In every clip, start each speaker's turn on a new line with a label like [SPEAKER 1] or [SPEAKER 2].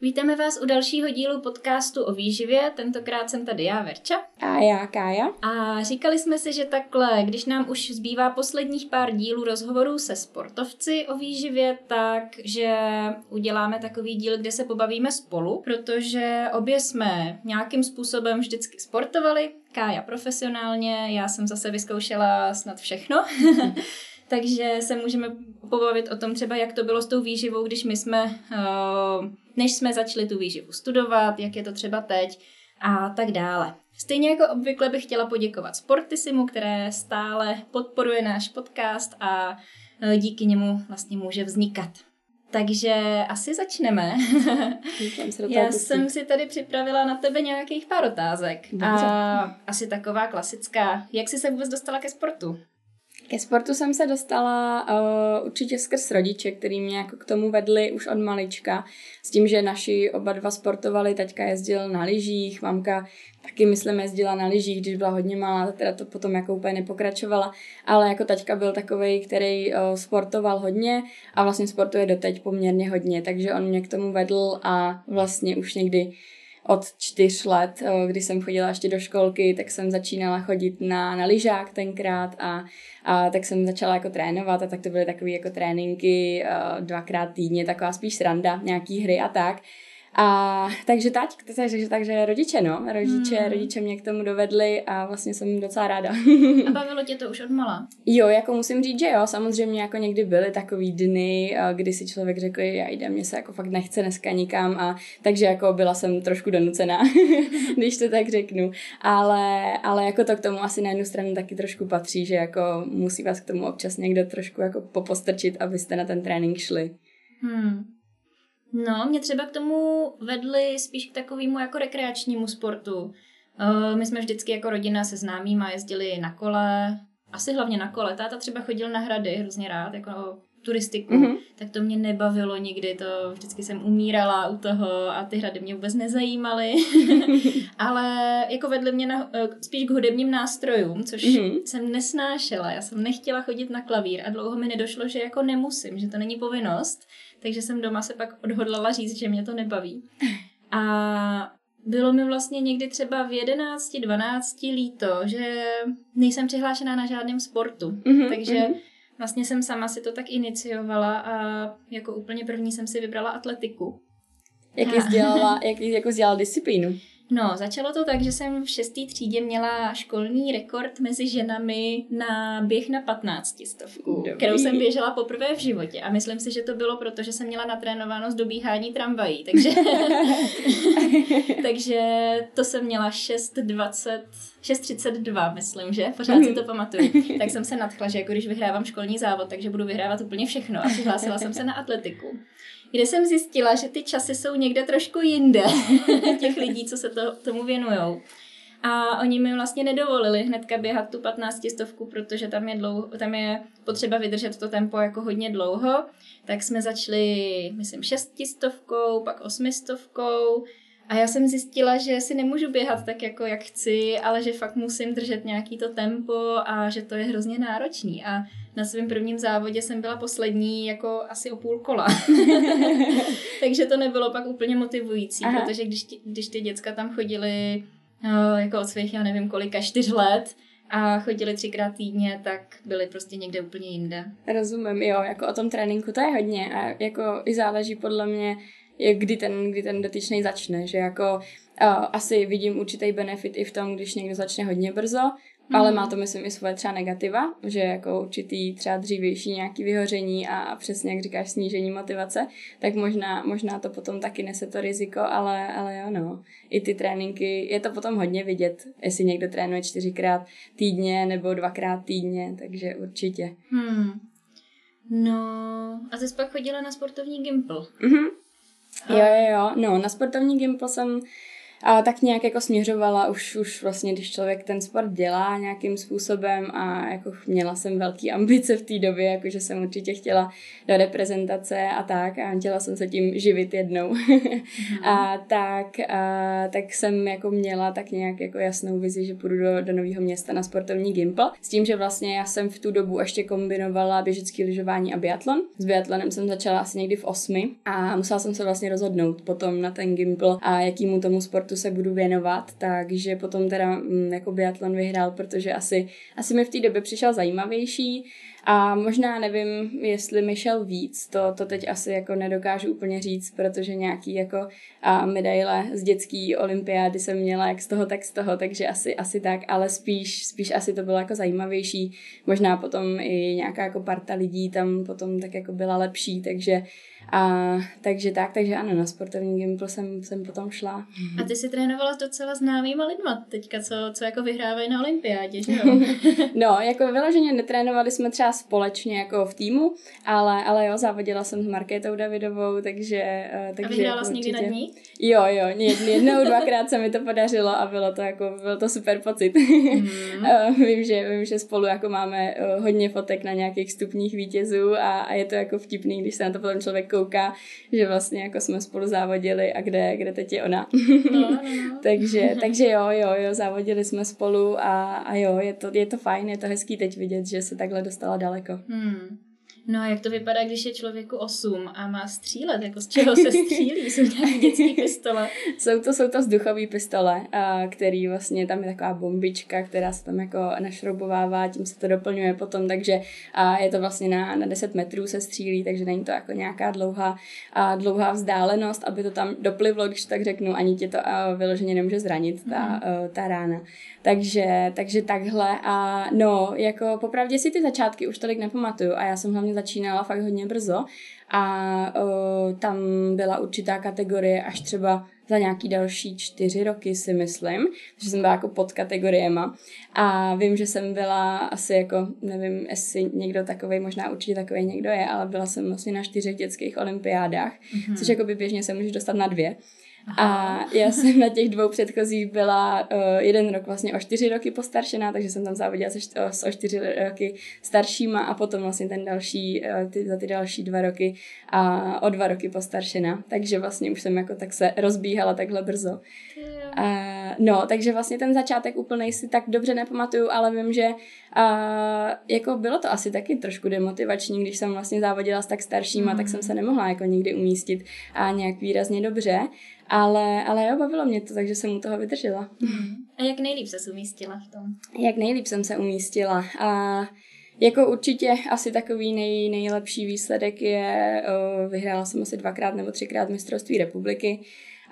[SPEAKER 1] Vítáme vás u dalšího dílu podcastu o výživě. Tentokrát jsem tady já, Verča.
[SPEAKER 2] A já, Kája.
[SPEAKER 1] A říkali jsme si, že takhle, když nám už zbývá posledních pár dílů rozhovorů se sportovci o výživě, tak že uděláme takový díl, kde se pobavíme spolu, protože obě jsme nějakým způsobem vždycky sportovali. Kája profesionálně, já jsem zase vyzkoušela snad všechno. Takže se můžeme pobavit o tom třeba, jak to bylo s tou výživou, když my jsme, eh, než jsme začali tu výživu studovat, jak je to třeba teď a tak dále. Stejně jako obvykle bych chtěla poděkovat Sportisimu, které stále podporuje náš podcast a eh, díky němu vlastně může vznikat. Takže asi začneme. Já jsem si tady připravila na tebe nějakých pár otázek. A asi taková klasická. Jak jsi se vůbec dostala ke sportu?
[SPEAKER 2] Ke sportu jsem se dostala uh, určitě skrz rodiče, který mě jako k tomu vedli už od malička. S tím, že naši oba dva sportovali, taťka jezdil na lyžích, mamka taky, myslím, jezdila na lyžích, když byla hodně malá, teda to potom jako úplně nepokračovala, ale jako taťka byl takový, který uh, sportoval hodně a vlastně sportuje doteď poměrně hodně, takže on mě k tomu vedl a vlastně už někdy od čtyř let, eh, kdy jsem chodila ještě do školky, tak jsem začínala chodit na, na lyžák tenkrát a, a tak jsem začala jako trénovat a tak to byly takové jako tréninky eh, dvakrát týdně, taková spíš sranda, nějaký hry a tak. A takže tak, takže, takže rodiče, no, rodiče, hmm. rodiče mě k tomu dovedli a vlastně jsem docela ráda.
[SPEAKER 1] a bavilo tě to už od mala?
[SPEAKER 2] Jo, jako musím říct, že jo, samozřejmě jako někdy byly takový dny, kdy si člověk řekl, já jde, mě se jako fakt nechce dneska nikam a takže jako byla jsem trošku donucená, když to tak řeknu, ale, ale jako to k tomu asi na jednu stranu taky trošku patří, že jako musí vás k tomu občas někdo trošku jako popostrčit, abyste na ten trénink šli.
[SPEAKER 1] Hmm. No, mě třeba k tomu vedli spíš k takovému jako rekreačnímu sportu. Uh, my jsme vždycky jako rodina se známýma jezdili na kole, asi hlavně na kole. Táta třeba chodil na hrady hrozně rád, jako turistiku, mm-hmm. tak to mě nebavilo nikdy, to vždycky jsem umírala u toho a ty hrady mě vůbec nezajímaly, ale jako vedli mě na, eh, spíš k hudebním nástrojům, což mm-hmm. jsem nesnášela, já jsem nechtěla chodit na klavír a dlouho mi nedošlo, že jako nemusím, že to není povinnost, takže jsem doma se pak odhodlala říct, že mě to nebaví. A bylo mi vlastně někdy třeba v 11, 12 líto, že nejsem přihlášená na žádném sportu. Mm-hmm, takže mm-hmm. Vlastně jsem sama si to tak iniciovala a jako úplně první jsem si vybrala atletiku.
[SPEAKER 2] Jak jsi dělala, jak jsi jako dělala disciplínu?
[SPEAKER 1] No, začalo to tak, že jsem v šestý třídě měla školní rekord mezi ženami na běh na 15 stovku, Dobrý. kterou jsem běžela poprvé v životě. A myslím si, že to bylo proto, že jsem měla natrénováno z dobíhání tramvají. Takže, takže to jsem měla 6,20, 6,32, myslím, že? Pořád si to pamatuju. Tak jsem se nadchla, že jako když vyhrávám školní závod, takže budu vyhrávat úplně všechno. A přihlásila jsem se na atletiku kde jsem zjistila, že ty časy jsou někde trošku jinde těch lidí, co se to, tomu věnují. A oni mi vlastně nedovolili hnedka běhat tu 15 stovku, protože tam je, dlouho, tam je potřeba vydržet to tempo jako hodně dlouho. Tak jsme začali, myslím, 6 stovkou, pak 8 stovkou. A já jsem zjistila, že si nemůžu běhat tak, jako jak chci, ale že fakt musím držet nějaký to tempo a že to je hrozně náročný. A na svém prvním závodě jsem byla poslední jako asi o půl kola. Takže to nebylo pak úplně motivující, Aha. protože když, když ty děcka tam chodili uh, jako od svých, já nevím kolika, čtyř let, a chodili třikrát týdně, tak byli prostě někde úplně jinde.
[SPEAKER 2] Rozumím, jo, jako o tom tréninku to je hodně a jako i záleží podle mě, kdy ten, kdy ten dotyčný začne, že jako uh, asi vidím určitý benefit i v tom, když někdo začne hodně brzo, Mm. Ale má to, myslím, i svoje třeba negativa, že jako určitý třeba dřívější nějaký vyhoření a přesně, jak říkáš, snížení motivace, tak možná, možná to potom taky nese to riziko, ale, ale jo, no. I ty tréninky, je to potom hodně vidět, jestli někdo trénuje čtyřikrát týdně nebo dvakrát týdně, takže určitě.
[SPEAKER 1] Hmm. No, a ty jsi pak chodila na sportovní gimpl.
[SPEAKER 2] Mhm. Jo, jo, jo. No, na sportovní gimpl jsem a tak nějak jako směřovala už, už vlastně, když člověk ten sport dělá nějakým způsobem a jako měla jsem velký ambice v té době, jakože jsem určitě chtěla do reprezentace a tak a chtěla jsem se tím živit jednou. Mm. a tak, a, tak jsem jako měla tak nějak jako jasnou vizi, že půjdu do, do nového města na sportovní gimpl. S tím, že vlastně já jsem v tu dobu ještě kombinovala běžecký lyžování a biatlon. S biatlonem jsem začala asi někdy v osmi a musela jsem se vlastně rozhodnout potom na ten gimpl a jakýmu tomu sportu se budu věnovat, takže potom teda mm, jako biatlon vyhrál, protože asi, asi mi v té době přišel zajímavější a možná nevím, jestli mi šel víc, to, to teď asi jako nedokážu úplně říct, protože nějaký jako a medaile z dětské olympiády jsem měla jak z toho, tak z toho, takže asi, asi tak, ale spíš, spíš asi to bylo jako zajímavější. Možná potom i nějaká jako parta lidí tam potom tak jako byla lepší, takže a, takže tak, takže ano, na sportovní gimpl jsem, jsem potom šla.
[SPEAKER 1] A ty si trénovala s docela známýma lidma teďka, co, co jako vyhrávají na olympiádě, že jo?
[SPEAKER 2] no, jako vyloženě netrénovali jsme třeba společně jako v týmu, ale, ale jo, závodila jsem s Markétou Davidovou, takže...
[SPEAKER 1] takže a vyhrála jsi někdy nad ní?
[SPEAKER 2] Jo, jo, jednou, dvakrát se mi to podařilo a bylo to jako, byl to super pocit. Mm. vím, že, vím, že spolu jako máme hodně fotek na nějakých stupních vítězů a, a je to jako vtipný, když se na to potom člověk kouká, že vlastně jako jsme spolu závodili a kde, kde teď je ona. No, no, no. takže, takže jo, jo, jo, závodili jsme spolu a, a jo, je to, je to fajn, je to hezký teď vidět, že se takhle dostala daleko. Hmm.
[SPEAKER 1] No a jak to vypadá, když je člověku 8 a má střílet? Jako z čeho se střílí? Jsou nějaké dětské pistole?
[SPEAKER 2] jsou to, jsou to vzduchové pistole, a který vlastně tam je taková bombička, která se tam jako našroubovává, tím se to doplňuje potom, takže a je to vlastně na, na 10 metrů se střílí, takže není to jako nějaká dlouhá, a dlouhá vzdálenost, aby to tam doplivlo, když tak řeknu, ani tě to a vyloženě nemůže zranit, ta, mm. ta rána. Takže, takže takhle a no, jako popravdě si ty začátky už tolik nepamatuju a já jsem hlavně začínala fakt hodně brzo a uh, tam byla určitá kategorie až třeba za nějaký další čtyři roky si myslím, že jsem byla jako pod kategoriema a vím, že jsem byla asi jako, nevím, jestli někdo takový, možná určitě takový někdo je, ale byla jsem vlastně na čtyřech dětských olympiádách, mm-hmm. což jako by běžně se můžeš dostat na dvě. A já jsem na těch dvou předchozích byla uh, jeden rok vlastně o čtyři roky postaršená, takže jsem tam závodila se o, o čtyři roky staršíma a potom vlastně ten další, uh, ty, za ty další dva roky a o dva roky postaršená. Takže vlastně už jsem jako tak se rozbíhala takhle brzo. Uh, no, takže vlastně ten začátek úplně si tak dobře nepamatuju, ale vím, že uh, jako bylo to asi taky trošku demotivační, když jsem vlastně závodila s tak staršíma, mm. tak jsem se nemohla jako nikdy umístit a nějak výrazně dobře. Ale, ale jo, bavilo mě to, takže jsem u toho vydržela.
[SPEAKER 1] Hmm. A jak nejlíp se umístila v tom?
[SPEAKER 2] Jak nejlíp jsem se umístila. A jako určitě asi takový nej, nejlepší výsledek je, vyhrála jsem asi dvakrát nebo třikrát mistrovství republiky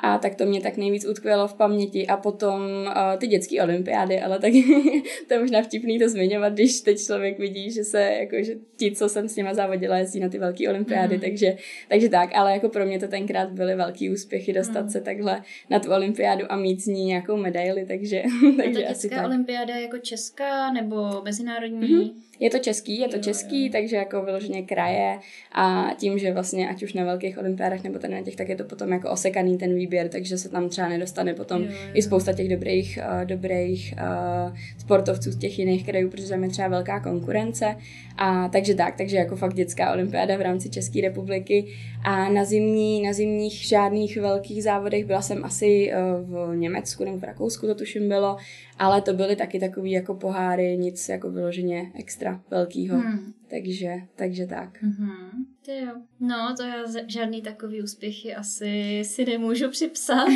[SPEAKER 2] a tak to mě tak nejvíc utkvělo v paměti a potom uh, ty dětské olympiády, ale tak to je možná vtipný to zmiňovat, když teď člověk vidí, že se jako, že ti, co jsem s nima závodila, jezdí na ty velké olympiády, mm. takže, takže tak, ale jako pro mě to tenkrát byly velký úspěchy dostat mm. se takhle na tu olympiádu a mít z ní nějakou medaili, takže, takže
[SPEAKER 1] a
[SPEAKER 2] asi
[SPEAKER 1] tak. olympiáda jako česká nebo mezinárodní? Mm-hmm.
[SPEAKER 2] Je to český, je to jo, český, jo. takže jako vyloženě kraje a tím, že vlastně ať už na velkých olympiádách nebo tady na těch, tak je to potom jako osekaný ten výběr, takže se tam třeba nedostane potom jo, jo. i spousta těch dobrých, uh, dobrých uh, sportovců z těch jiných krajů, protože tam je třeba velká konkurence a takže tak, takže jako fakt dětská olympiáda v rámci České republiky a na, zimní, na zimních žádných velkých závodech byla jsem asi uh, v Německu nebo v Rakousku, to tuším bylo, ale to byly taky takový jako poháry, nic jako vyloženě extra velkýho. Hmm. Takže, takže tak.
[SPEAKER 1] Mm-hmm. To jo. No, to já žádný takový úspěchy asi si nemůžu připsat.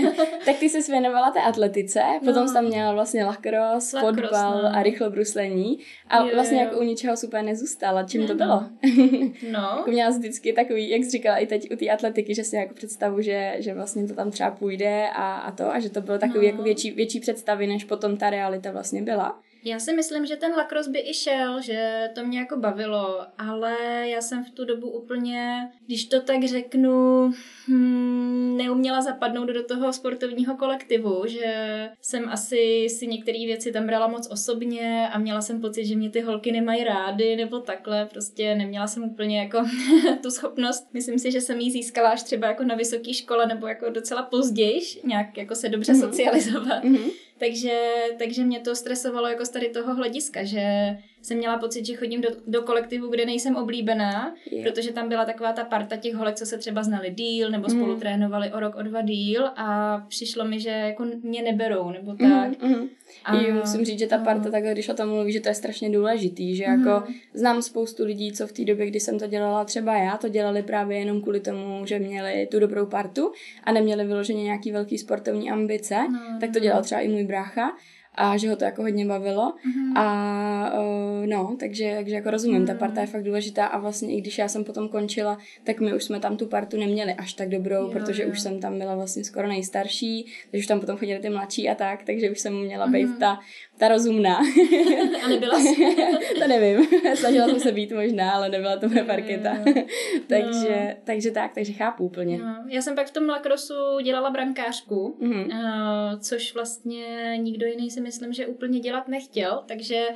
[SPEAKER 2] tak ty jsi věnovala té atletice, no. potom jsi tam měla vlastně lacrosse, fotbal no. a rychlobruslení a jo, vlastně jo. jako u ničeho super nezůstala. Čím to bylo? no. jako měla jsi vždycky takový, jak jsi říkala i teď u té atletiky, že si jako představu, že, že vlastně to tam třeba půjde a, a to a že to bylo takový no. jako větší, větší představy, než potom ta realita vlastně byla.
[SPEAKER 1] Já si myslím, že ten lakros by i šel, že to mě jako bavilo, ale já jsem v tu dobu úplně, když to tak řeknu, hmm, neuměla zapadnout do toho sportovního kolektivu, že jsem asi si některé věci tam brala moc osobně a měla jsem pocit, že mě ty holky nemají rády nebo takhle, prostě neměla jsem úplně jako tu schopnost. Myslím si, že jsem ji získala až třeba jako na vysoké škole nebo jako docela později, nějak jako se dobře mm-hmm. socializovat. Mm-hmm. Takže, takže mě to stresovalo jako z tady toho hlediska, že jsem měla pocit, že chodím do, do kolektivu, kde nejsem oblíbená, yeah. protože tam byla taková ta parta těch holek, co se třeba znali díl, nebo spolu mm. trénovali o rok, o dva díl a přišlo mi, že jako mě neberou, nebo mhm, tak. Mm, mm.
[SPEAKER 2] A, jo, musím říct, že ta parta takhle, když o tom mluví, že to je strašně důležitý, že mm. jako znám spoustu lidí, co v té době, kdy jsem to dělala, třeba já, to dělali právě jenom kvůli tomu, že měli tu dobrou partu a neměli vyloženě nějaký velký sportovní ambice, no, tak to dělal třeba i můj brácha a že ho to jako hodně bavilo mm-hmm. a uh, no, takže, takže jako rozumím, mm-hmm. ta parta je fakt důležitá a vlastně i když já jsem potom končila, tak my už jsme tam tu partu neměli až tak dobrou, jo, protože jo. už jsem tam byla vlastně skoro nejstarší, takže už tam potom chodili ty mladší a tak, takže už jsem měla být mm-hmm. ta, ta rozumná.
[SPEAKER 1] A nebyla jsi?
[SPEAKER 2] to nevím, snažila jsem se být možná, ale nebyla to moje parketa. takže, no. takže tak, takže chápu úplně.
[SPEAKER 1] No. Já jsem pak v tom lakrosu dělala brankářku, mm-hmm. uh, což vlastně nikdo jiný si myslím, že úplně dělat nechtěl, takže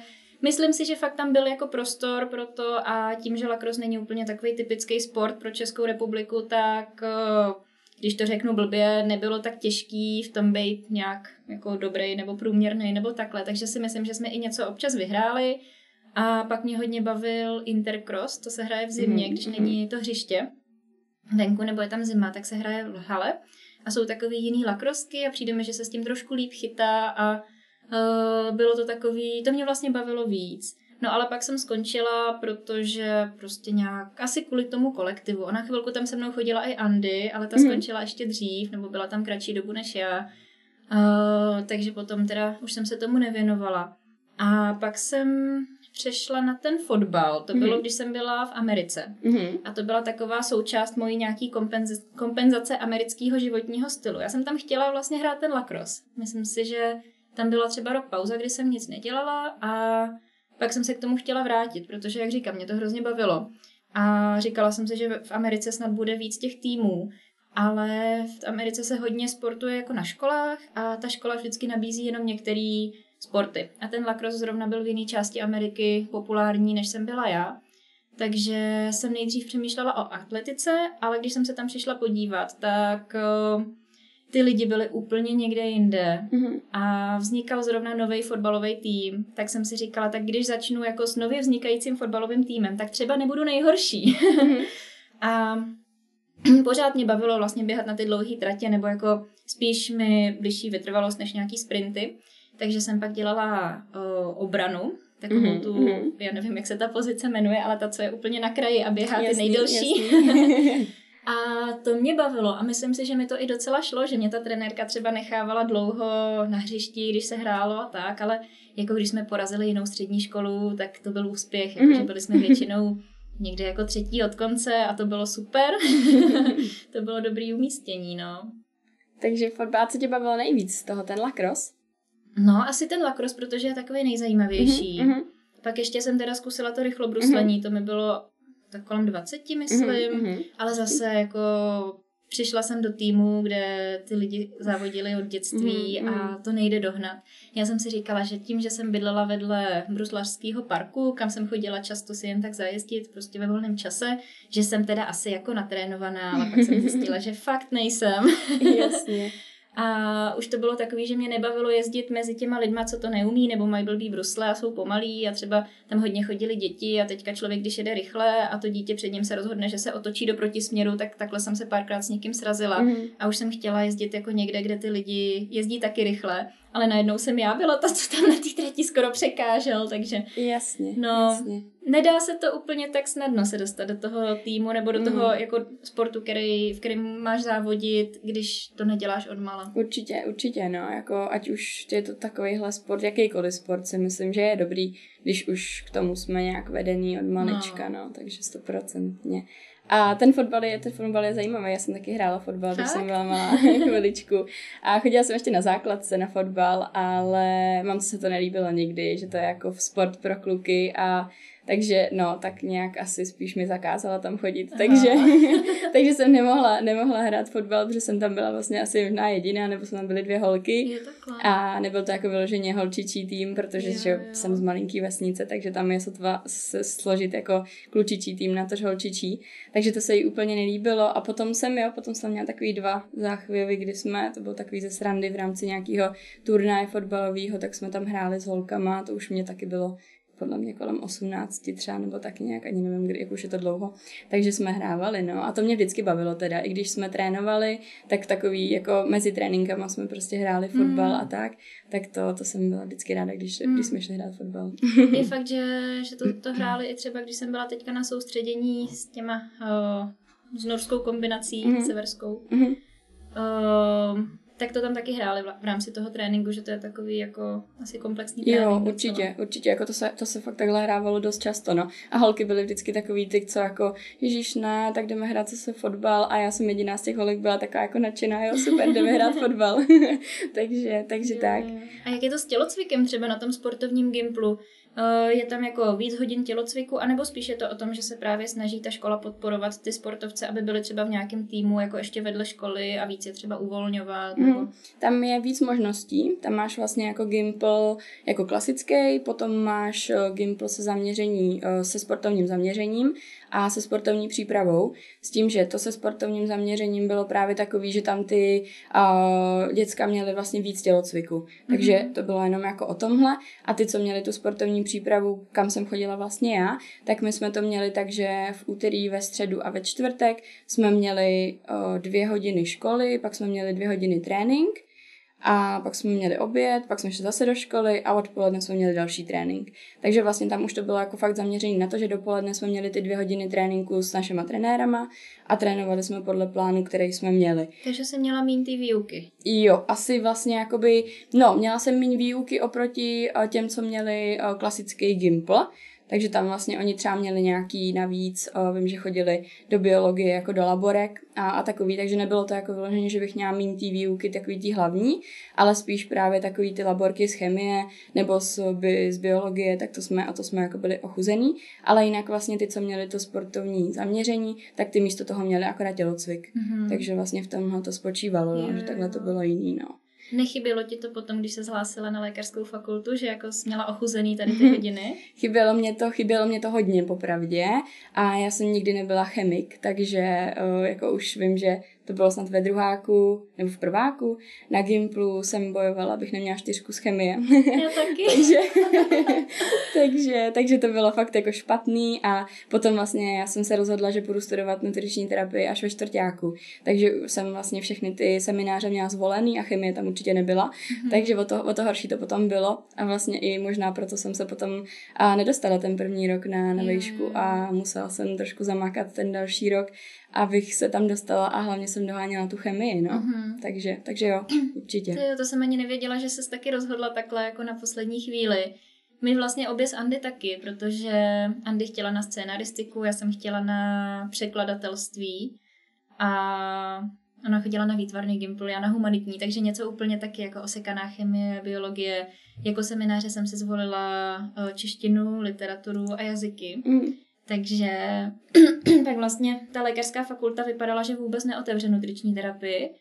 [SPEAKER 1] myslím si, že fakt tam byl jako prostor pro to a tím, že lacrosse není úplně takový typický sport pro Českou republiku, tak eh, když to řeknu blbě, nebylo tak těžký v tom být nějak jako dobrý nebo průměrný nebo takhle, takže si myslím, že jsme i něco občas vyhráli. A pak mě hodně bavil intercross, to se hraje v zimě, mm-hmm. když není to hřiště. Venku nebo je tam zima, tak se hraje v hale. A jsou takový jiný lakrosky a přijde mi, že se s tím trošku líp chytá a Uh, bylo to takový, to mě vlastně bavilo víc. No ale pak jsem skončila, protože prostě nějak, asi kvůli tomu kolektivu. Ona chvilku tam se mnou chodila i Andy, ale ta mm. skončila ještě dřív, nebo byla tam kratší dobu než já. Uh, takže potom teda už jsem se tomu nevěnovala. A pak jsem přešla na ten fotbal. To bylo, mm-hmm. když jsem byla v Americe. Mm-hmm. A to byla taková součást mojí nějaký kompenz- kompenzace amerického životního stylu. Já jsem tam chtěla vlastně hrát ten lacrosse. Myslím si, že tam byla třeba rok pauza, kdy jsem nic nedělala a pak jsem se k tomu chtěla vrátit, protože, jak říkám, mě to hrozně bavilo. A říkala jsem si, že v Americe snad bude víc těch týmů, ale v Americe se hodně sportuje jako na školách a ta škola vždycky nabízí jenom některé sporty. A ten lacrosse zrovna byl v jiné části Ameriky populární, než jsem byla já. Takže jsem nejdřív přemýšlela o atletice, ale když jsem se tam přišla podívat, tak ty lidi byli úplně někde jinde mm-hmm. a vznikal zrovna nový fotbalový tým, tak jsem si říkala, tak když začnu jako s nově vznikajícím fotbalovým týmem, tak třeba nebudu nejhorší. Mm-hmm. a pořád mě bavilo vlastně běhat na ty dlouhé tratě, nebo jako spíš mi blížší vytrvalost než nějaký sprinty. Takže jsem pak dělala uh, obranu, takovou mm-hmm, tu, mm-hmm. já nevím, jak se ta pozice jmenuje, ale ta, co je úplně na kraji a běhá jasný, ty nejdelší. A to mě bavilo a myslím si, že mi to i docela šlo, že mě ta trenérka třeba nechávala dlouho na hřišti, když se hrálo a tak, ale jako když jsme porazili jinou střední školu, tak to byl úspěch, jako, že byli jsme většinou někde jako třetí od konce a to bylo super. to bylo dobrý umístění, no.
[SPEAKER 2] Takže fotbal co tě bavilo nejvíc z toho, ten lacrosse?
[SPEAKER 1] No, asi ten lacrosse, protože je takový nejzajímavější. Mm-hmm. Pak ještě jsem teda zkusila to rychlobruslení, mm-hmm. to mi bylo tak kolem 20, myslím, mm-hmm. ale zase jako přišla jsem do týmu, kde ty lidi závodili od dětství mm, a to nejde dohnat. Já jsem si říkala, že tím, že jsem bydlela vedle bruslařského parku, kam jsem chodila často si jen tak zajezdit, prostě ve volném čase, že jsem teda asi jako natrénovaná, ale pak jsem zjistila, že fakt nejsem.
[SPEAKER 2] Jasně.
[SPEAKER 1] A už to bylo takový, že mě nebavilo jezdit mezi těma lidma, co to neumí, nebo mají blbý brusle a jsou pomalí a třeba tam hodně chodili děti a teďka člověk, když jede rychle a to dítě před ním se rozhodne, že se otočí do protisměru, tak takhle jsem se párkrát s někým srazila mm. a už jsem chtěla jezdit jako někde, kde ty lidi jezdí taky rychle ale najednou jsem já byla ta, co tam na té trati skoro překážel, takže...
[SPEAKER 2] Jasně,
[SPEAKER 1] no,
[SPEAKER 2] jasně.
[SPEAKER 1] Nedá se to úplně tak snadno se dostat do toho týmu nebo do mm. toho jako sportu, který, v kterém máš závodit, když to neděláš od mala.
[SPEAKER 2] Určitě, určitě, no, jako ať už je to takovýhle sport, jakýkoliv sport si myslím, že je dobrý, když už k tomu jsme nějak vedený od malička, no, no takže stoprocentně. A ten fotbal je, ten fotbal je zajímavý. Já jsem taky hrála fotbal, když jsem byla malá chviličku. A chodila jsem ještě na základce na fotbal, ale mám se to nelíbilo nikdy, že to je jako sport pro kluky a takže no, tak nějak asi spíš mi zakázala tam chodit, takže, takže jsem nemohla, nemohla hrát fotbal, protože jsem tam byla vlastně asi možná jediná, nebo jsme tam byly dvě holky. A nebyl to jako vyloženě holčičí tým, protože jo, že jo. jsem z malinký vesnice, takže tam je sotva složit jako klučičí tým na to holčičí, takže to se jí úplně nelíbilo. A potom jsem, jo, potom jsem měla takový dva záchvěvy, kdy jsme, to bylo takový ze srandy v rámci nějakého turnaje fotbalového, tak jsme tam hráli s holkama, to už mě taky bylo podle mě kolem 18 třeba, nebo tak nějak, ani nevím, kdy, jak už je to dlouho. Takže jsme hrávali, no. A to mě vždycky bavilo teda. I když jsme trénovali, tak takový, jako mezi tréninkama jsme prostě hráli fotbal mm. a tak. Tak to, to jsem byla vždycky ráda, když, mm. když jsme šli hrát fotbal.
[SPEAKER 1] Je fakt, že, že to, to hráli i třeba, když jsem byla teďka na soustředění s těma, uh, s norskou kombinací, mm. severskou. Mm. Uh, tak to tam taky hráli v rámci toho tréninku, že to je takový jako asi komplexní trénink.
[SPEAKER 2] Jo, určitě, docela. určitě, jako to se, to se fakt takhle hrávalo dost často, no. A holky byly vždycky takový ty, co jako, ježíš ne, tak jdeme hrát zase fotbal a já jsem jediná z těch holek byla taková jako nadšená, jo, super, jdeme hrát fotbal. takže, takže jo, tak. Jo.
[SPEAKER 1] A jak je to s tělocvikem třeba na tom sportovním gimplu? Eh, je tam jako víc hodin tělocviku, anebo spíš je to o tom, že se právě snaží ta škola podporovat ty sportovce, aby byly třeba v nějakém týmu, jako ještě vedle školy a víc je třeba uvolňovat? Mm, nebo...
[SPEAKER 2] Tam je víc možností. Tam máš vlastně jako Gimple jako klasický, potom máš eh, Gimple se zaměření, eh, se sportovním zaměřením a se sportovní přípravou. S tím, že to se sportovním zaměřením bylo právě takový, že tam ty uh, děcka měly vlastně víc tělocviku. Takže mm-hmm. to bylo jenom jako o tomhle. A ty, co měli tu sportovní přípravu, kam jsem chodila vlastně já, tak my jsme to měli tak, že v úterý, ve středu a ve čtvrtek jsme měli uh, dvě hodiny školy, pak jsme měli dvě hodiny trénink a pak jsme měli oběd, pak jsme šli zase do školy a odpoledne jsme měli další trénink. Takže vlastně tam už to bylo jako fakt zaměřené na to, že dopoledne jsme měli ty dvě hodiny tréninku s našimi trenérama a trénovali jsme podle plánu, který jsme měli.
[SPEAKER 1] Takže jsem měla méně ty výuky.
[SPEAKER 2] Jo, asi vlastně jakoby, no, měla jsem méně výuky oproti eh, těm, co měli eh, klasický Gimple, takže tam vlastně oni třeba měli nějaký navíc, uh, vím, že chodili do biologie jako do laborek a, a takový, takže nebylo to jako vyloženě, že bych měla mít ty výuky takový ty hlavní, ale spíš právě takový ty laborky z chemie nebo z, bi, z biologie, tak to jsme, a to jsme jako byli ochuzený, ale jinak vlastně ty, co měli to sportovní zaměření, tak ty místo toho měli akorát tělocvik. Mm-hmm. Takže vlastně v tomhle to spočívalo, no, že takhle to bylo jiný, no.
[SPEAKER 1] Nechybělo ti to potom, když se zhlásila na lékařskou fakultu, že jako jsi měla ochuzený tady ty hodiny?
[SPEAKER 2] chybělo mě to, chybělo mě to hodně popravdě a já jsem nikdy nebyla chemik, takže jako už vím, že to bylo snad ve druháku nebo v prváku. Na Gimplu jsem bojovala, abych neměla čtyřku z chemie.
[SPEAKER 1] Já taky.
[SPEAKER 2] takže, takže, takže to bylo fakt jako špatný a potom vlastně já jsem se rozhodla, že budu studovat nutriční terapii až ve čtvrtáku. Takže jsem vlastně všechny ty semináře měla zvolený a chemie tam určitě nebyla. Mm-hmm. Takže o to, o to horší to potom bylo a vlastně i možná proto jsem se potom a nedostala ten první rok na, na výšku a musela jsem trošku zamákat ten další rok, abych se tam dostala a hlavně jsem doháněla tu chemii, no. Mm-hmm. Takže, takže jo, určitě.
[SPEAKER 1] To, jo, to jsem ani nevěděla, že ses taky rozhodla takhle jako na poslední chvíli. My vlastně obě s Andy taky, protože Andy chtěla na scénaristiku, já jsem chtěla na překladatelství a ona chodila na výtvarný gimpl, já na humanitní, takže něco úplně taky jako osekaná chemie, biologie. Jako semináře jsem si zvolila eh, češtinu, literaturu a jazyky. Mm. Takže tak vlastně ta lékařská fakulta vypadala, že vůbec neotevře nutriční terapii,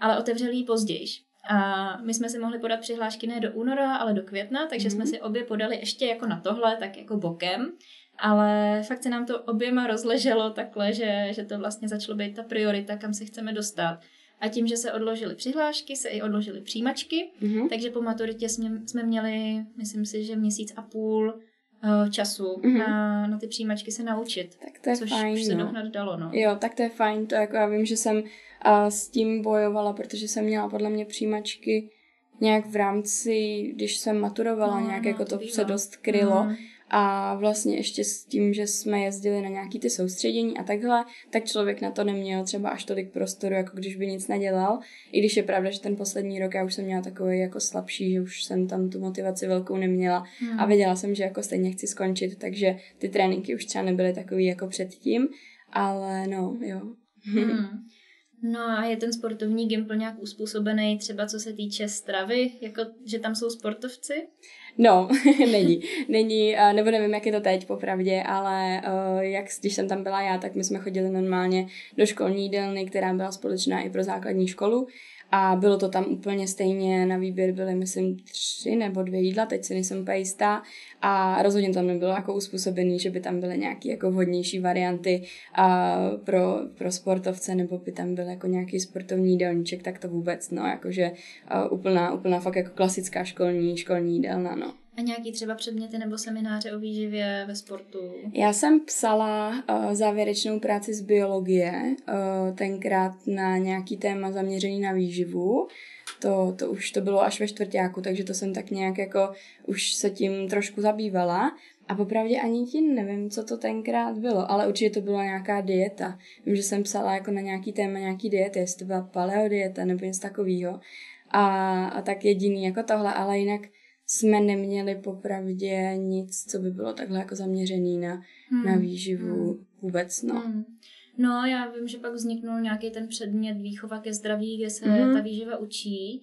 [SPEAKER 1] ale otevřeli ji později. A my jsme si mohli podat přihlášky ne do února, ale do května, takže mm-hmm. jsme mhm. si obě podali ještě jako na tohle, tak jako bokem. Ale fakt se nám to oběma rozleželo takhle, že, že to vlastně začalo být ta priorita, kam se chceme dostat. A tím, že se odložily přihlášky, se i odložily přijímačky, mm-hmm. takže po maturitě jsme, jsme měli, myslím si, že měsíc a půl času mm-hmm. na, na ty přijímačky se naučit. Tak to je což fajn, už se no. dohnat dalo, no.
[SPEAKER 2] Jo, tak to je fajn, to jako já vím, že jsem uh, s tím bojovala, protože jsem měla podle mě přijímačky nějak v rámci, když jsem maturovala, no, nějak no, jako to, to se dost krylo. Mm. A vlastně ještě s tím, že jsme jezdili na nějaký ty soustředění a takhle, tak člověk na to neměl třeba až tolik prostoru, jako když by nic nedělal. I když je pravda, že ten poslední rok já už jsem měla takový jako slabší, že už jsem tam tu motivaci velkou neměla hmm. a věděla jsem, že jako stejně chci skončit, takže ty tréninky už třeba nebyly takový jako předtím, ale no, jo. Hmm.
[SPEAKER 1] No a je ten sportovní gimpl nějak uspůsobený třeba co se týče stravy, jako že tam jsou sportovci?
[SPEAKER 2] No, není. Není, nebo nevím, jak je to teď popravdě, ale uh, jak když jsem tam byla já, tak my jsme chodili normálně do školní jídelny, která byla společná i pro základní školu. A bylo to tam úplně stejně, na výběr byly, myslím, tři nebo dvě jídla, teď si nejsem úplně jistá. A rozhodně tam nebylo jako uspůsobený, že by tam byly nějaké jako vhodnější varianty a pro, pro sportovce, nebo by tam byl jako nějaký sportovní jídelníček, tak to vůbec, no, jakože úplná, úplná fakt jako klasická školní, školní jídelna, no.
[SPEAKER 1] A nějaký třeba předměty nebo semináře o výživě ve sportu?
[SPEAKER 2] Já jsem psala uh, závěrečnou práci z biologie, uh, tenkrát na nějaký téma zaměřený na výživu. To, to už to bylo až ve čtvrtáku, takže to jsem tak nějak jako už se tím trošku zabývala. A popravdě ani ti nevím, co to tenkrát bylo, ale určitě to byla nějaká dieta. Vím, že jsem psala jako na nějaký téma nějaký diety, jestli to byla paleodieta nebo něco takového. A, a tak jediný jako tohle, ale jinak jsme neměli popravdě nic, co by bylo takhle jako zaměřený na, hmm. na výživu hmm. vůbec, no. Hmm.
[SPEAKER 1] No, já vím, že pak vzniknul nějaký ten předmět výchova ke zdraví, kde se hmm. ta výživa učí.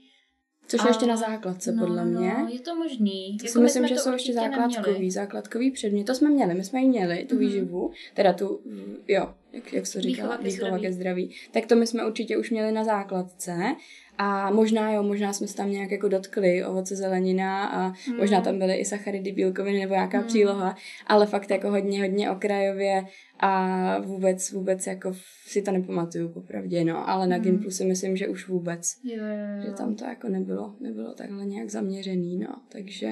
[SPEAKER 2] Což je ještě na základce, no, podle mě.
[SPEAKER 1] No, je to možný.
[SPEAKER 2] To jako si myslím, že jsou ještě základkový, neměli. základkový předmět. To jsme měli, my jsme ji měli, tu mm. výživu, teda tu, jo, jak, jak se říkala, výchova, výchova ke zdraví. Tak to my jsme určitě už měli na základce a možná jo, možná jsme se tam nějak jako dotkli ovoce, zelenina a mm. možná tam byly i sacharidy, bílkoviny nebo nějaká mm. příloha, ale fakt jako hodně, hodně okrajově a vůbec, vůbec jako si to nepamatuju popravdě, no, ale na mm. Gimplu si myslím, že už vůbec,
[SPEAKER 1] jo, jo,
[SPEAKER 2] jo. že tam to jako nebylo, nebylo takhle nějak zaměřený, no, takže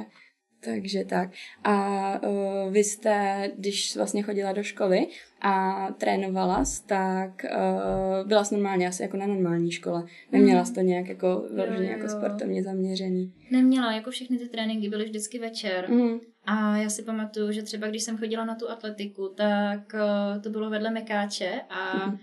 [SPEAKER 2] takže tak. A uh, vy jste, když vlastně chodila do školy a trénovala, tak uh, byla jsi normálně asi jako na normální škole. Neměla mm. jsi to nějak jako vyloženě jako sportovně zaměřený.
[SPEAKER 1] Neměla, jako všechny ty tréninky byly vždycky večer. Mm. A já si pamatuju, že třeba když jsem chodila na tu atletiku, tak uh, to bylo vedle Mekáče a mm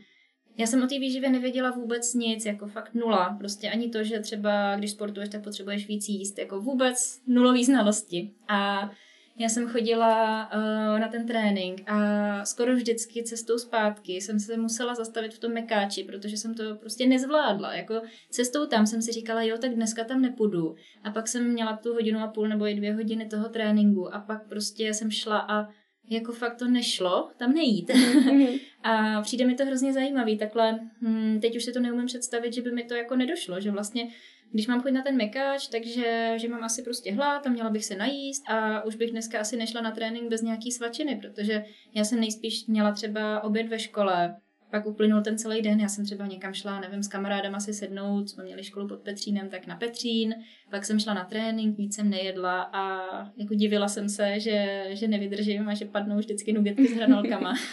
[SPEAKER 1] já jsem o té výživě nevěděla vůbec nic, jako fakt nula. Prostě ani to, že třeba když sportuješ, tak potřebuješ víc jíst, jako vůbec nulový znalosti. A já jsem chodila uh, na ten trénink a skoro vždycky cestou zpátky jsem se musela zastavit v tom mekáči, protože jsem to prostě nezvládla. Jako cestou tam jsem si říkala, jo, tak dneska tam nepůjdu. A pak jsem měla tu hodinu a půl nebo i dvě hodiny toho tréninku a pak prostě jsem šla a jako fakt to nešlo tam nejít. Mhm. a přijde mi to hrozně zajímavý, takhle hm, teď už si to neumím představit, že by mi to jako nedošlo, že vlastně když mám chuť na ten mekáč, takže že mám asi prostě hlad a měla bych se najíst a už bych dneska asi nešla na trénink bez nějaký svačiny, protože já jsem nejspíš měla třeba oběd ve škole, pak uplynul ten celý den, já jsem třeba někam šla, nevím, s kamarádem si sednout, jsme měli školu pod Petřínem, tak na Petřín, pak jsem šla na trénink, víc jsem nejedla a jako divila jsem se, že, že nevydržím a že padnou vždycky nugetky s hranolkama.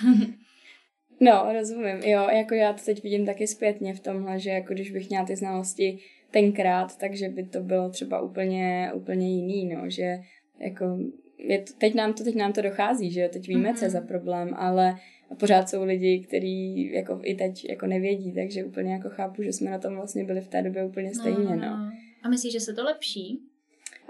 [SPEAKER 2] No, rozumím. Jo, jako já to teď vidím taky zpětně v tomhle, že jako když bych měla ty znalosti tenkrát, takže by to bylo třeba úplně, úplně jiný, no, že jako je to, teď, nám to, teď nám to dochází, že jo, teď víme, mm-hmm. co je za problém, ale pořád jsou lidi, kteří jako i teď jako nevědí, takže úplně jako chápu, že jsme na tom vlastně byli v té době úplně no, stejně, no. no.
[SPEAKER 1] A myslíš, že se to lepší?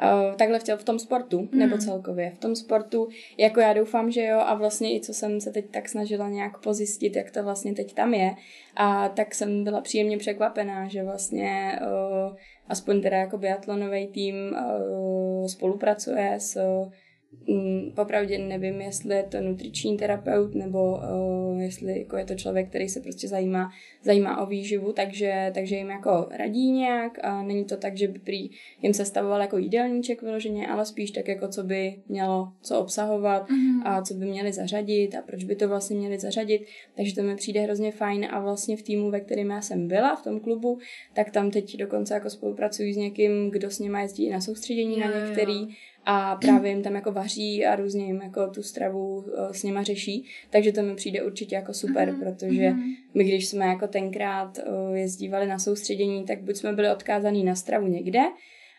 [SPEAKER 2] Uh, takhle v, v tom sportu, mm. nebo celkově. V tom sportu, jako já doufám, že jo, a vlastně i co jsem se teď tak snažila nějak pozjistit, jak to vlastně teď tam je, a tak jsem byla příjemně překvapená, že vlastně uh, aspoň teda jako biatlonový tým uh, spolupracuje s Mm, popravdě nevím, jestli je to nutriční terapeut nebo uh, jestli jako je to člověk, který se prostě zajímá, zajímá o výživu, takže, takže jim jako radí nějak a není to tak, že by prý jim se stavoval jako jídelníček vyloženě, ale spíš tak jako co by mělo co obsahovat mm-hmm. a co by měli zařadit a proč by to vlastně měli zařadit, takže to mi přijde hrozně fajn a vlastně v týmu, ve kterém já jsem byla, v tom klubu, tak tam teď dokonce jako spolupracuji s někým, kdo s nimi jezdí na soustředění jo, na některý. jo a právě jim tam jako vaří a různě jim jako tu stravu eh, s něma řeší, takže to mi přijde určitě jako super, mm-hmm. protože mhm. my když jsme jako tenkrát eh, jezdívali na soustředění, tak buď jsme byli odkázaní na stravu někde,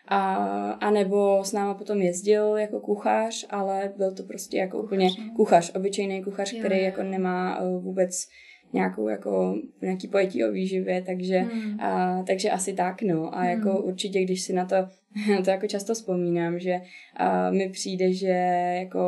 [SPEAKER 2] a, a nebo s náma potom jezdil jako kuchař, ale byl to prostě jako kuchař, úplně no. kuchař, obyčejný kuchař, jo, který jo. jako nemá eh, vůbec nějakou jako nějaký pojetí o výživě, takže, hmm. a, takže asi tak, no. A jako hmm. jako určitě, když si na to, to jako často vzpomínám, že a, mi přijde, že jako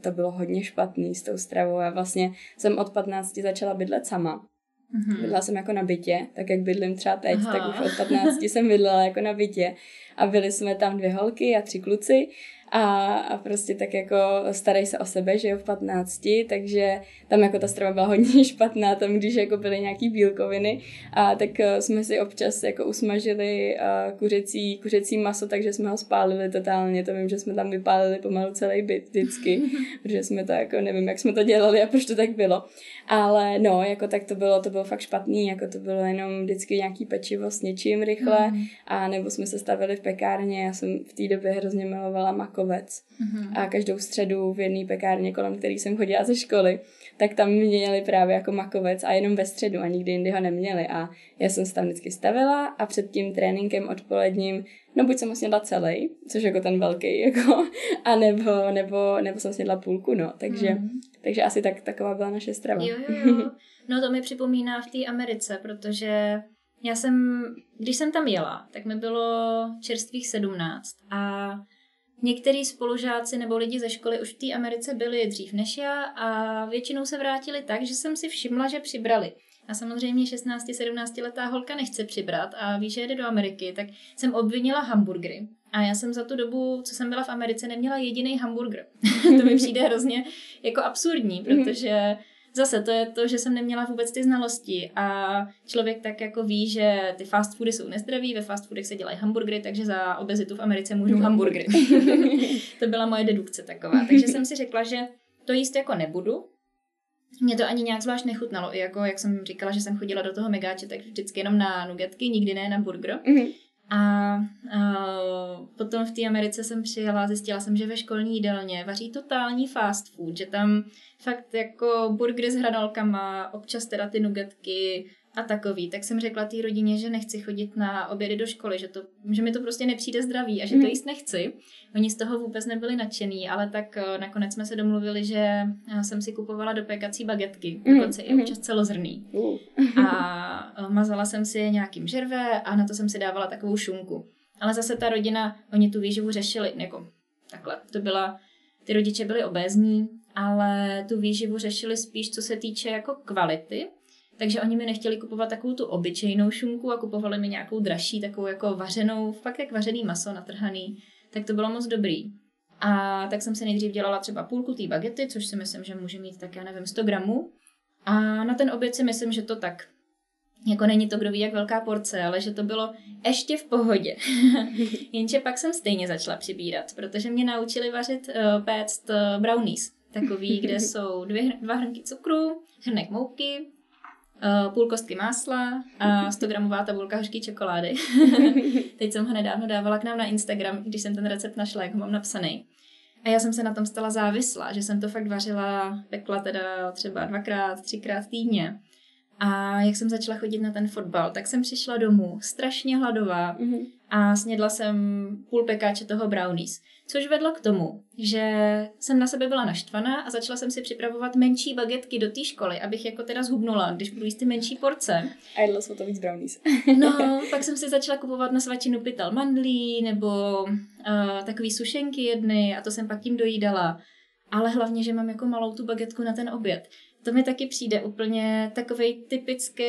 [SPEAKER 2] to bylo hodně špatný s tou stravou. Já vlastně jsem od 15 začala bydlet sama. Mm-hmm. Bydlela jsem jako na bytě, tak jak bydlím třeba teď, Aha. tak už od 15 jsem bydlela jako na bytě. A byli jsme tam dvě holky a tři kluci a, a prostě tak jako starej se o sebe, že jo, v 15, takže tam jako ta strava byla hodně špatná, tam když jako byly nějaký bílkoviny. A tak uh, jsme si občas jako usmažili uh, kuřecí, kuřecí maso, takže jsme ho spálili totálně, to vím, že jsme tam vypálili pomalu celý byt vždycky, protože jsme to jako, nevím, jak jsme to dělali a proč to tak bylo, ale no, jako tak to bylo, to bylo fakt špatný, jako to bylo jenom vždycky nějaký pečivo s něčím rychle, mm. a nebo jsme se stavili v pekárně, já jsem v té době hrozně milovala makovec mm. a každou středu v jedné pekárně, kolem který jsem chodila ze školy, tak tam měli právě jako makovec a jenom ve středu a nikdy jindy ho neměli a já jsem se tam vždycky stavila a před tím tréninkem odpoledním, no buď jsem ho snědla celý, což jako ten velký, jako, a nebo, nebo, nebo jsem snědla půlku, no, takže, mm. takže asi tak, taková byla naše strava.
[SPEAKER 1] Jo, jo, jo. No to mi připomíná v té Americe, protože já jsem, když jsem tam jela, tak mi bylo čerstvých 17 a některý spolužáci nebo lidi ze školy už v té Americe byli dřív než já a většinou se vrátili tak, že jsem si všimla, že přibrali. A samozřejmě 16-17 letá holka nechce přibrat a ví, že jede do Ameriky, tak jsem obvinila hamburgery. A já jsem za tu dobu, co jsem byla v Americe, neměla jediný hamburger. to mi přijde hrozně jako absurdní, protože zase to je to, že jsem neměla vůbec ty znalosti a člověk tak jako ví, že ty fast foody jsou nezdraví, ve fast foodech se dělají hamburgery, takže za obezitu v Americe můžou hamburgery. to byla moje dedukce taková. Takže jsem si řekla, že to jíst jako nebudu, mě to ani nějak zvlášť nechutnalo, i jako jak jsem říkala, že jsem chodila do toho megáče, tak vždycky jenom na nugetky, nikdy ne na burger. Mm-hmm. A uh, potom v té Americe jsem přijela, zjistila jsem, že ve školní jídelně vaří totální fast food, že tam fakt jako burgery s hranolkama, občas teda ty nugetky, a takový, tak jsem řekla té rodině, že nechci chodit na obědy do školy, že, to, že mi to prostě nepřijde zdravý a že to mhm. jíst nechci. Oni z toho vůbec nebyli nadšený, ale tak eh, nakonec jsme se domluvili, že eh, jsem si kupovala do pekací bagetky, mhm, dokonce mm. i mhm. občas celozrný. Uh. A eh, mazala jsem si je nějakým žerve a na to jsem si dávala takovou šunku. Ale zase ta rodina, oni tu výživu řešili, jako takhle, to byla, ty rodiče byli obézní, ale tu výživu řešili spíš, co se týče jako kvality, takže oni mi nechtěli kupovat takovou tu obyčejnou šunku a kupovali mi nějakou dražší, takovou jako vařenou, fakt jak vařený maso natrhaný. Tak to bylo moc dobrý. A tak jsem se nejdřív dělala třeba půlku té bagety, což si myslím, že může mít tak, já nevím, 100 gramů. A na ten oběd si myslím, že to tak jako není to kdo ví, jak velká porce, ale že to bylo ještě v pohodě. Jenže pak jsem stejně začala přibírat, protože mě naučili vařit, uh, péct uh, brownies. Takový, kde jsou dvě, dva hrnky cukru, hrnek mouky, půl kostky másla a 100 gramová tabulka hořký čokolády. Teď jsem ho nedávno dávala k nám na Instagram, když jsem ten recept našla, jak ho mám napsaný. A já jsem se na tom stala závislá, že jsem to fakt vařila, pekla teda třeba dvakrát, třikrát týdně. A jak jsem začala chodit na ten fotbal, tak jsem přišla domů strašně hladová mm-hmm. A snědla jsem půl pekáče toho brownies. Což vedlo k tomu, že jsem na sebe byla naštvaná a začala jsem si připravovat menší bagetky do té školy, abych jako teda zhubnula, když budu jíst ty menší porce.
[SPEAKER 2] A jedla jsou to víc brownies.
[SPEAKER 1] no, pak jsem si začala kupovat na svačinu pytel mandlí nebo uh, takový sušenky jedny a to jsem pak tím dojídala. Ale hlavně, že mám jako malou tu bagetku na ten oběd to mi taky přijde úplně takový typický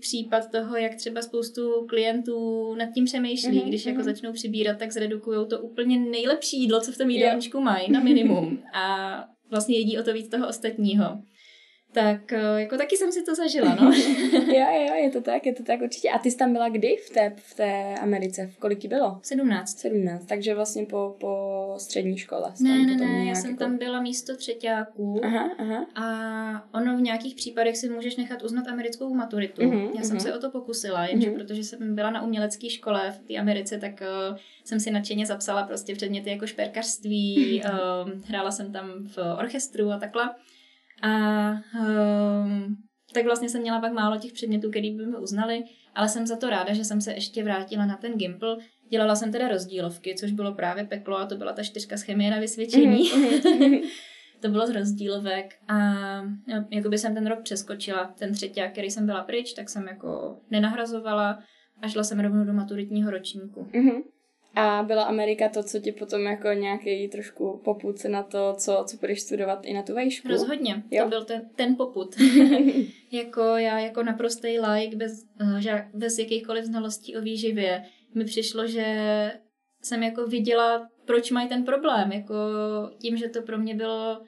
[SPEAKER 1] případ toho, jak třeba spoustu klientů nad tím přemýšlí, mm-hmm, když jako mm-hmm. začnou přibírat, tak zredukují to úplně nejlepší jídlo, co v tom jídelníčku mají, na minimum. A vlastně jedí o to víc toho ostatního. Tak eh, jako taky jsem si to zažila, no.
[SPEAKER 2] jo, jo, je to tak, je to tak určitě. A ty jsi tam byla kdy v té, v té Americe? V kolik ti bylo?
[SPEAKER 1] 17.
[SPEAKER 2] 17, takže vlastně po, po střední škole.
[SPEAKER 1] Ne, ne, ne, já jsem jako... tam byla místo třetíáků aha, aha. a ono v nějakých případech si můžeš nechat uznat americkou maturitu. Uh-huh, já uh-huh. jsem se o to pokusila, jenže uh-huh. protože jsem byla na umělecké škole v té Americe, tak uh, jsem si nadšeně zapsala prostě předměty jako šperkařství, uh, hrála jsem tam v orchestru a takhle. A um, tak vlastně jsem měla pak málo těch předmětů, který by mi uznali, ale jsem za to ráda, že jsem se ještě vrátila na ten Gimple. Dělala jsem teda rozdílovky, což bylo právě peklo a to byla ta čtyřka z chemie na vysvědčení. Mm-hmm. to bylo z rozdílovek a jako by jsem ten rok přeskočila. Ten třetí, který jsem byla pryč, tak jsem jako nenahrazovala a šla jsem rovnou do maturitního ročníku. Mm-hmm.
[SPEAKER 2] A byla Amerika to, co ti potom jako nějaký trošku poput na to, co, co budeš studovat i na tu vejšku?
[SPEAKER 1] Rozhodně, jo? to byl ten, ten poput. jako já jako naprostý like, bez, eh, bez jakýchkoliv znalostí o výživě, mi přišlo, že jsem jako viděla proč mají ten problém, jako tím, že to pro mě bylo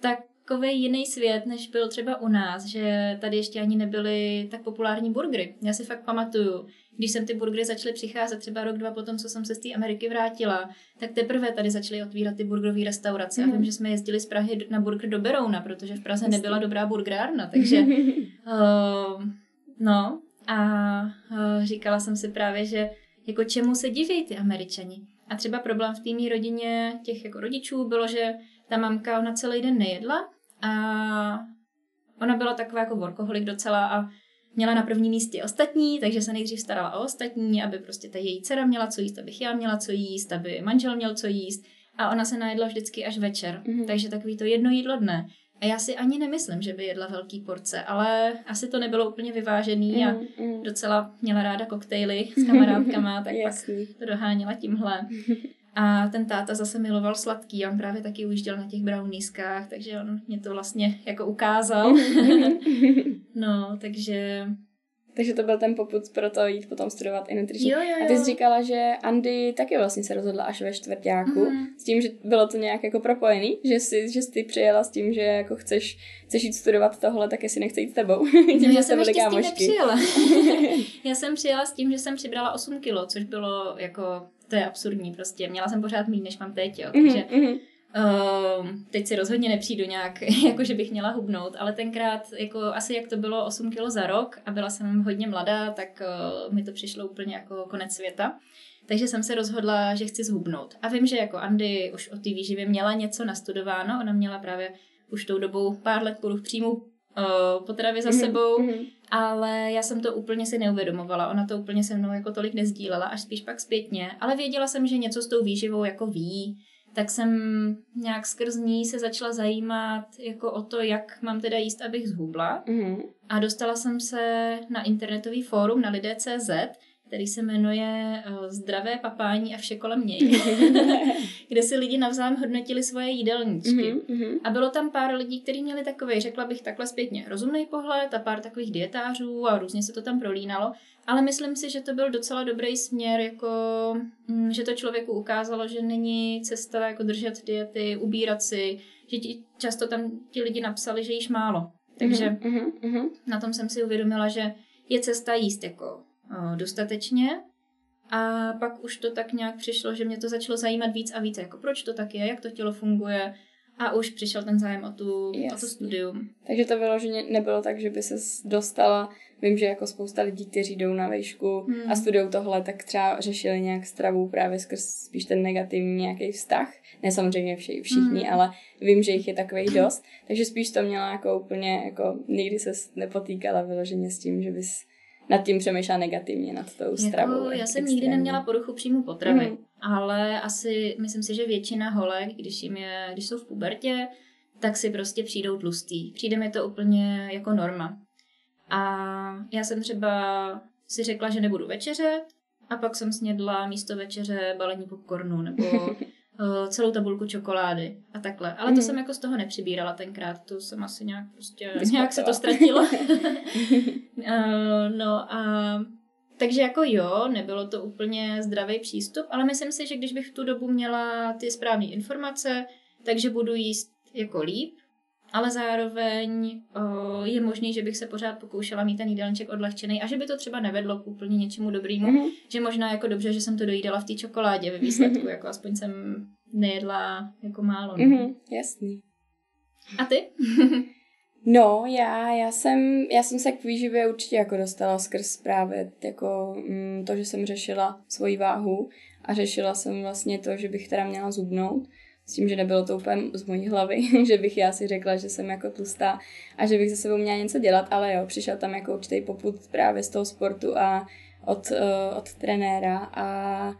[SPEAKER 1] takový jiný svět, než byl třeba u nás, že tady ještě ani nebyly tak populární burgery. Já si fakt pamatuju, když jsem ty burgery začaly přicházet třeba rok, dva potom, co jsem se z té Ameriky vrátila, tak teprve tady začaly otvírat ty burgerové restaurace. Mm. A vím, že jsme jezdili z Prahy na burger do Berouna, protože v Praze nebyla dobrá burgerárna, takže uh, no a uh, říkala jsem si právě, že jako čemu se diví ty Američani. A třeba problém v té rodině těch jako rodičů bylo, že ta mamka ona celý den nejedla a ona byla taková jako workoholik docela a měla na prvním místě ostatní, takže se nejdřív starala o ostatní, aby prostě ta její dcera měla co jíst, abych já měla co jíst, aby manžel měl co jíst. A ona se najedla vždycky až večer. Mm-hmm. Takže takový to jedno jídlo dne. A já si ani nemyslím, že by jedla velký porce, ale asi to nebylo úplně vyvážený a mm, mm. docela měla ráda koktejly s kamarádkama, tak pak to doháněla tímhle. A ten táta zase miloval sladký, on právě taky ujížděl na těch brownieskách, takže on mě to vlastně jako ukázal. no, takže
[SPEAKER 2] takže to byl ten poput pro to jít potom studovat i nutriční. Jo, jo, jo. A ty jsi říkala, že Andy taky vlastně se rozhodla až ve čtvrtáku, mm. s tím, že bylo to nějak jako propojený, že jsi, že jsi ty přijela s tím, že jako chceš, chceš jít studovat tohle, tak jestli nechce jít s tebou.
[SPEAKER 1] tím, no, já jsem ještě s tím nepřijela. já jsem přijela s tím, že jsem přibrala 8 kilo, což bylo jako, to je absurdní prostě. Měla jsem pořád méně, než mám teď, jo. Takže mm-hmm Uh, teď si rozhodně nepřijdu nějak, jako že bych měla hubnout, ale tenkrát, jako asi jak to bylo 8 kilo za rok a byla jsem hodně mladá, tak uh, mi to přišlo úplně jako konec světa. Takže jsem se rozhodla, že chci zhubnout. A vím, že jako Andy už o té výživě měla něco nastudováno, ona měla právě už tou dobou pár let půl příjmu uh, potravy za mhm, sebou, mm-hmm. ale já jsem to úplně si neuvědomovala. Ona to úplně se mnou jako tolik nezdílela, až spíš pak zpětně. Ale věděla jsem, že něco s tou výživou jako ví, tak jsem nějak skrz ní se začala zajímat jako o to, jak mám teda jíst, abych zhubla. Mm-hmm. A dostala jsem se na internetový fórum na lidé.cz, který se jmenuje uh, Zdravé papání a vše kolem něj, kde si lidi navzájem hodnotili svoje jídelníčky. Mm-hmm. A bylo tam pár lidí, kteří měli takový, řekla bych takhle zpětně, rozumný pohled a pár takových dietářů a různě se to tam prolínalo. Ale myslím si, že to byl docela dobrý směr, jako, mm, že to člověku ukázalo, že není cesta jako držet diety, ubírat si, že ti, často tam ti lidi napsali, že jíš málo. Takže mm-hmm. na tom jsem si uvědomila, že je cesta jíst jako dostatečně. A pak už to tak nějak přišlo, že mě to začalo zajímat víc a víc, jako proč to tak je, jak to tělo funguje, a už přišel ten zájem o tu, o tu studium.
[SPEAKER 2] Takže to vyloženě nebylo tak, že by se dostala, vím, že jako spousta lidí, kteří jdou na výšku hmm. a studují tohle, tak třeba řešili nějak stravu právě skrz spíš ten negativní nějaký vztah. Ne samozřejmě vši, všichni, hmm. ale vím, že jich je takových dost. Takže spíš to měla jako úplně, jako nikdy se nepotýkala vyloženě s tím, že bys nad tím přemýšlela negativně, nad tou stravou.
[SPEAKER 1] Jako, já jsem nikdy neměla poruchu příjmu potravy. Hmm ale asi myslím si, že většina holek, když, jim je, když jsou v pubertě, tak si prostě přijdou tlustý. Přijde mi to úplně jako norma. A já jsem třeba si řekla, že nebudu večeřet a pak jsem snědla místo večeře balení popcornu nebo uh, celou tabulku čokolády a takhle. Ale to mm. jsem jako z toho nepřibírala tenkrát, to jsem asi nějak prostě, Vyspatala. nějak se to ztratilo. uh, no a takže jako jo, nebylo to úplně zdravý přístup, ale myslím si, že když bych v tu dobu měla ty správné informace, takže budu jíst jako líp, ale zároveň o, je možný, že bych se pořád pokoušela mít ten jídelníček odlehčený a že by to třeba nevedlo k úplně něčemu dobrému, mm-hmm. že možná jako dobře, že jsem to dojídala v té čokoládě ve výsledku, jako aspoň jsem nejedla jako málo.
[SPEAKER 2] Mm-hmm, jasný.
[SPEAKER 1] A ty?
[SPEAKER 2] No, já, já, jsem, já jsem se k výživě určitě jako dostala skrz právě jako mm, to, že jsem řešila svoji váhu a řešila jsem vlastně to, že bych teda měla zubnout s tím, že nebylo to úplně z mojí hlavy, že bych já si řekla, že jsem jako tlustá a že bych se sebou měla něco dělat, ale jo, přišel tam jako určitý poput právě z toho sportu a od, uh, od trenéra a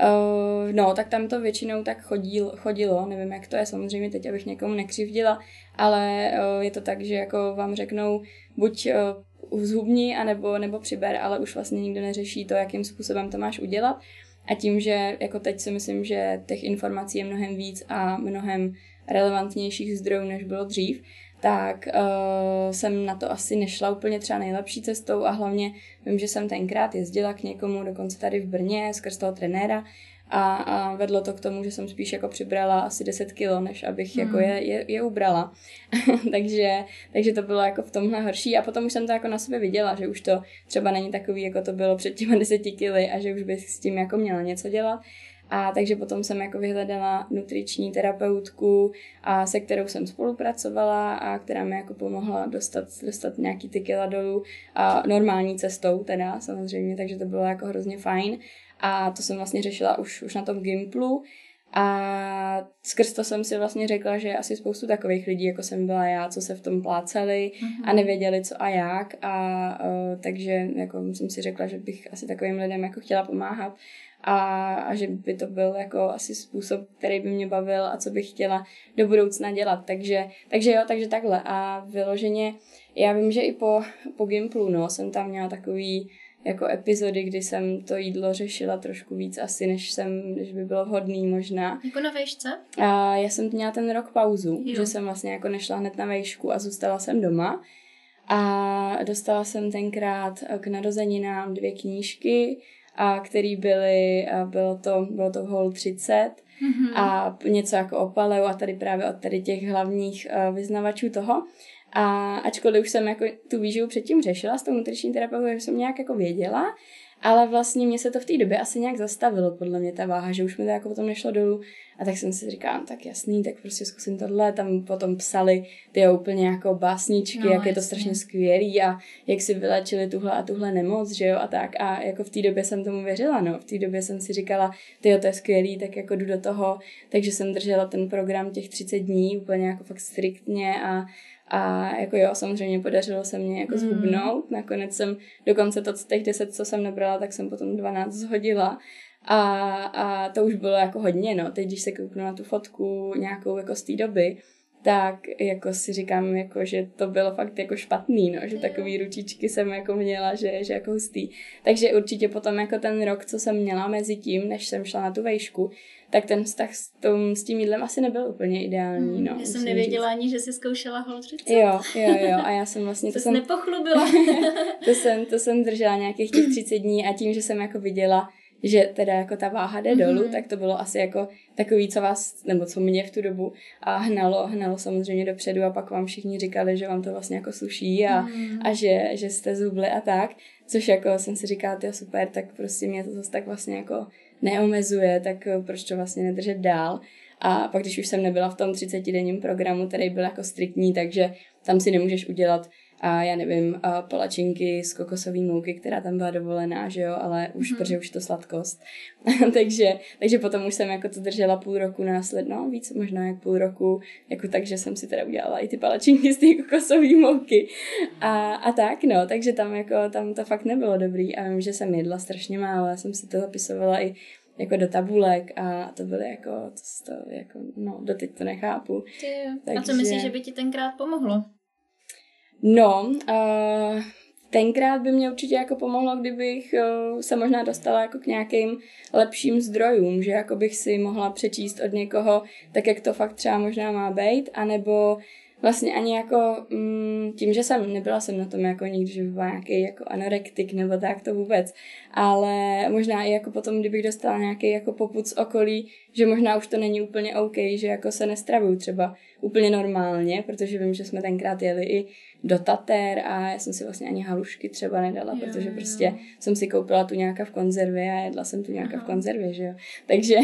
[SPEAKER 2] Uh, no, tak tam to většinou tak chodil, chodilo, nevím, jak to je samozřejmě teď, abych někomu nekřivdila, ale uh, je to tak, že jako vám řeknou buď uh, zhubni, anebo, nebo přiber, ale už vlastně nikdo neřeší to, jakým způsobem to máš udělat. A tím, že jako teď si myslím, že těch informací je mnohem víc a mnohem relevantnějších zdrojů, než bylo dřív, tak uh, jsem na to asi nešla úplně třeba nejlepší cestou a hlavně vím, že jsem tenkrát jezdila k někomu, dokonce tady v Brně, skrz toho trenéra a, a vedlo to k tomu, že jsem spíš jako přibrala asi 10 kilo, než abych jako hmm. jako je, je, je ubrala. takže, takže to bylo jako v tomhle horší a potom už jsem to jako na sebe viděla, že už to třeba není takový, jako to bylo před těma 10 kily a že už bych s tím jako měla něco dělat. A takže potom jsem jako vyhledala nutriční terapeutku, a se kterou jsem spolupracovala a která mi jako pomohla dostat, dostat nějaký ty kila dolů a normální cestou teda samozřejmě, takže to bylo jako hrozně fajn. A to jsem vlastně řešila už, už na tom Gimplu. A skrz to jsem si vlastně řekla, že asi spoustu takových lidí, jako jsem byla já, co se v tom pláceli mm-hmm. a nevěděli co a jak. A uh, takže jako jsem si řekla, že bych asi takovým lidem jako chtěla pomáhat a, a že by to byl jako asi způsob, který by mě bavil a co bych chtěla do budoucna dělat. Takže, takže jo, takže takhle. A vyloženě, já vím, že i po, po Gimplu, no, jsem tam měla takový jako epizody, kdy jsem to jídlo řešila trošku víc asi, než, jsem, než by bylo vhodný možná.
[SPEAKER 1] Jako na vejšce?
[SPEAKER 2] A já jsem měla ten rok pauzu, jo. že jsem vlastně jako nešla hned na vejšku a zůstala jsem doma. A dostala jsem tenkrát k narozeninám dvě knížky, a který byly, a bylo to, bylo to hol 30 mm-hmm. a něco jako o paleu a tady právě od tady těch hlavních uh, vyznavačů toho. A ačkoliv už jsem jako tu výživu předtím řešila s tou nutriční terapeutou, že jsem nějak jako věděla, ale vlastně mě se to v té době asi nějak zastavilo, podle mě ta váha, že už mi to jako potom nešlo dolů. A tak jsem si říkala, no, tak jasný, tak prostě zkusím tohle. Tam potom psali ty úplně jako básničky, no, jak jasný. je to strašně skvělý a jak si vylečili tuhle a tuhle nemoc, že jo, a tak. A jako v té době jsem tomu věřila, no. V té době jsem si říkala, ty to je skvělý, tak jako jdu do toho. Takže jsem držela ten program těch 30 dní úplně jako fakt striktně a a jako jo, samozřejmě podařilo se mě jako mm. zhubnout. Nakonec jsem dokonce to, těch 10, co jsem nebrala, tak jsem potom 12 zhodila. A, a to už bylo jako hodně, no. Teď, když se kouknu na tu fotku nějakou jako z té doby, tak jako si říkám, jako, že to bylo fakt jako špatný, no, že takový ručičky jsem jako měla, že, že jako hustý. Takže určitě potom jako ten rok, co jsem měla mezi tím, než jsem šla na tu vejšku, tak ten vztah s, tom, s tím jídlem asi nebyl úplně ideální. Hmm, no,
[SPEAKER 1] já jsem nevěděla říct. ani, že jsi zkoušela hol 30.
[SPEAKER 2] Jo, jo, jo. A já jsem vlastně...
[SPEAKER 1] to jsem nepochlubila.
[SPEAKER 2] to, jsem, to jsem držela nějakých těch 30 dní a tím, že jsem jako viděla, že teda jako ta váha jde mm-hmm. dolů, tak to bylo asi jako takový, co vás, nebo co mě v tu dobu a hnalo, hnalo samozřejmě dopředu a pak vám všichni říkali, že vám to vlastně jako sluší a, mm. a že, že jste zubli a tak, což jako jsem si říkala, ty super, tak prostě mě to zase tak vlastně jako neomezuje, tak eh, proč to vlastně nedržet dál. A pak, když už jsem nebyla v tom 30-denním programu, který byl jako striktní, takže tam si nemůžeš udělat a já nevím, a palačinky z kokosové mouky, která tam byla dovolená, že jo, ale už, mm. protože už to sladkost. takže, takže potom už jsem jako to držela půl roku následno, no, víc možná jak půl roku, jako tak, že jsem si teda udělala i ty palačinky z té kokosové mouky. A, a tak, no, takže tam jako, tam to fakt nebylo dobrý a vím, že jsem jedla strašně málo, já jsem si to zapisovala i jako do tabulek a to byly jako, to, to jako, no, doteď to nechápu.
[SPEAKER 1] Ty, Takže... A co myslíš, že by ti tenkrát pomohlo?
[SPEAKER 2] No, uh, tenkrát by mě určitě jako pomohlo, kdybych uh, se možná dostala jako k nějakým lepším zdrojům, že jako bych si mohla přečíst od někoho, tak jak to fakt třeba možná má být, anebo vlastně ani jako mm, tím, že jsem nebyla jsem na tom jako nikdy, že by byla nějaký jako anorektik nebo tak to vůbec, ale možná i jako potom, kdybych dostala nějaký jako poput z okolí, že možná už to není úplně OK, že jako se nestravuju třeba úplně normálně, protože vím, že jsme tenkrát jeli i do Tater a já jsem si vlastně ani halušky třeba nedala, jo, protože jo. prostě jsem si koupila tu nějaká v konzervě a jedla jsem tu nějaká Aha. v konzervě, že jo. Takže...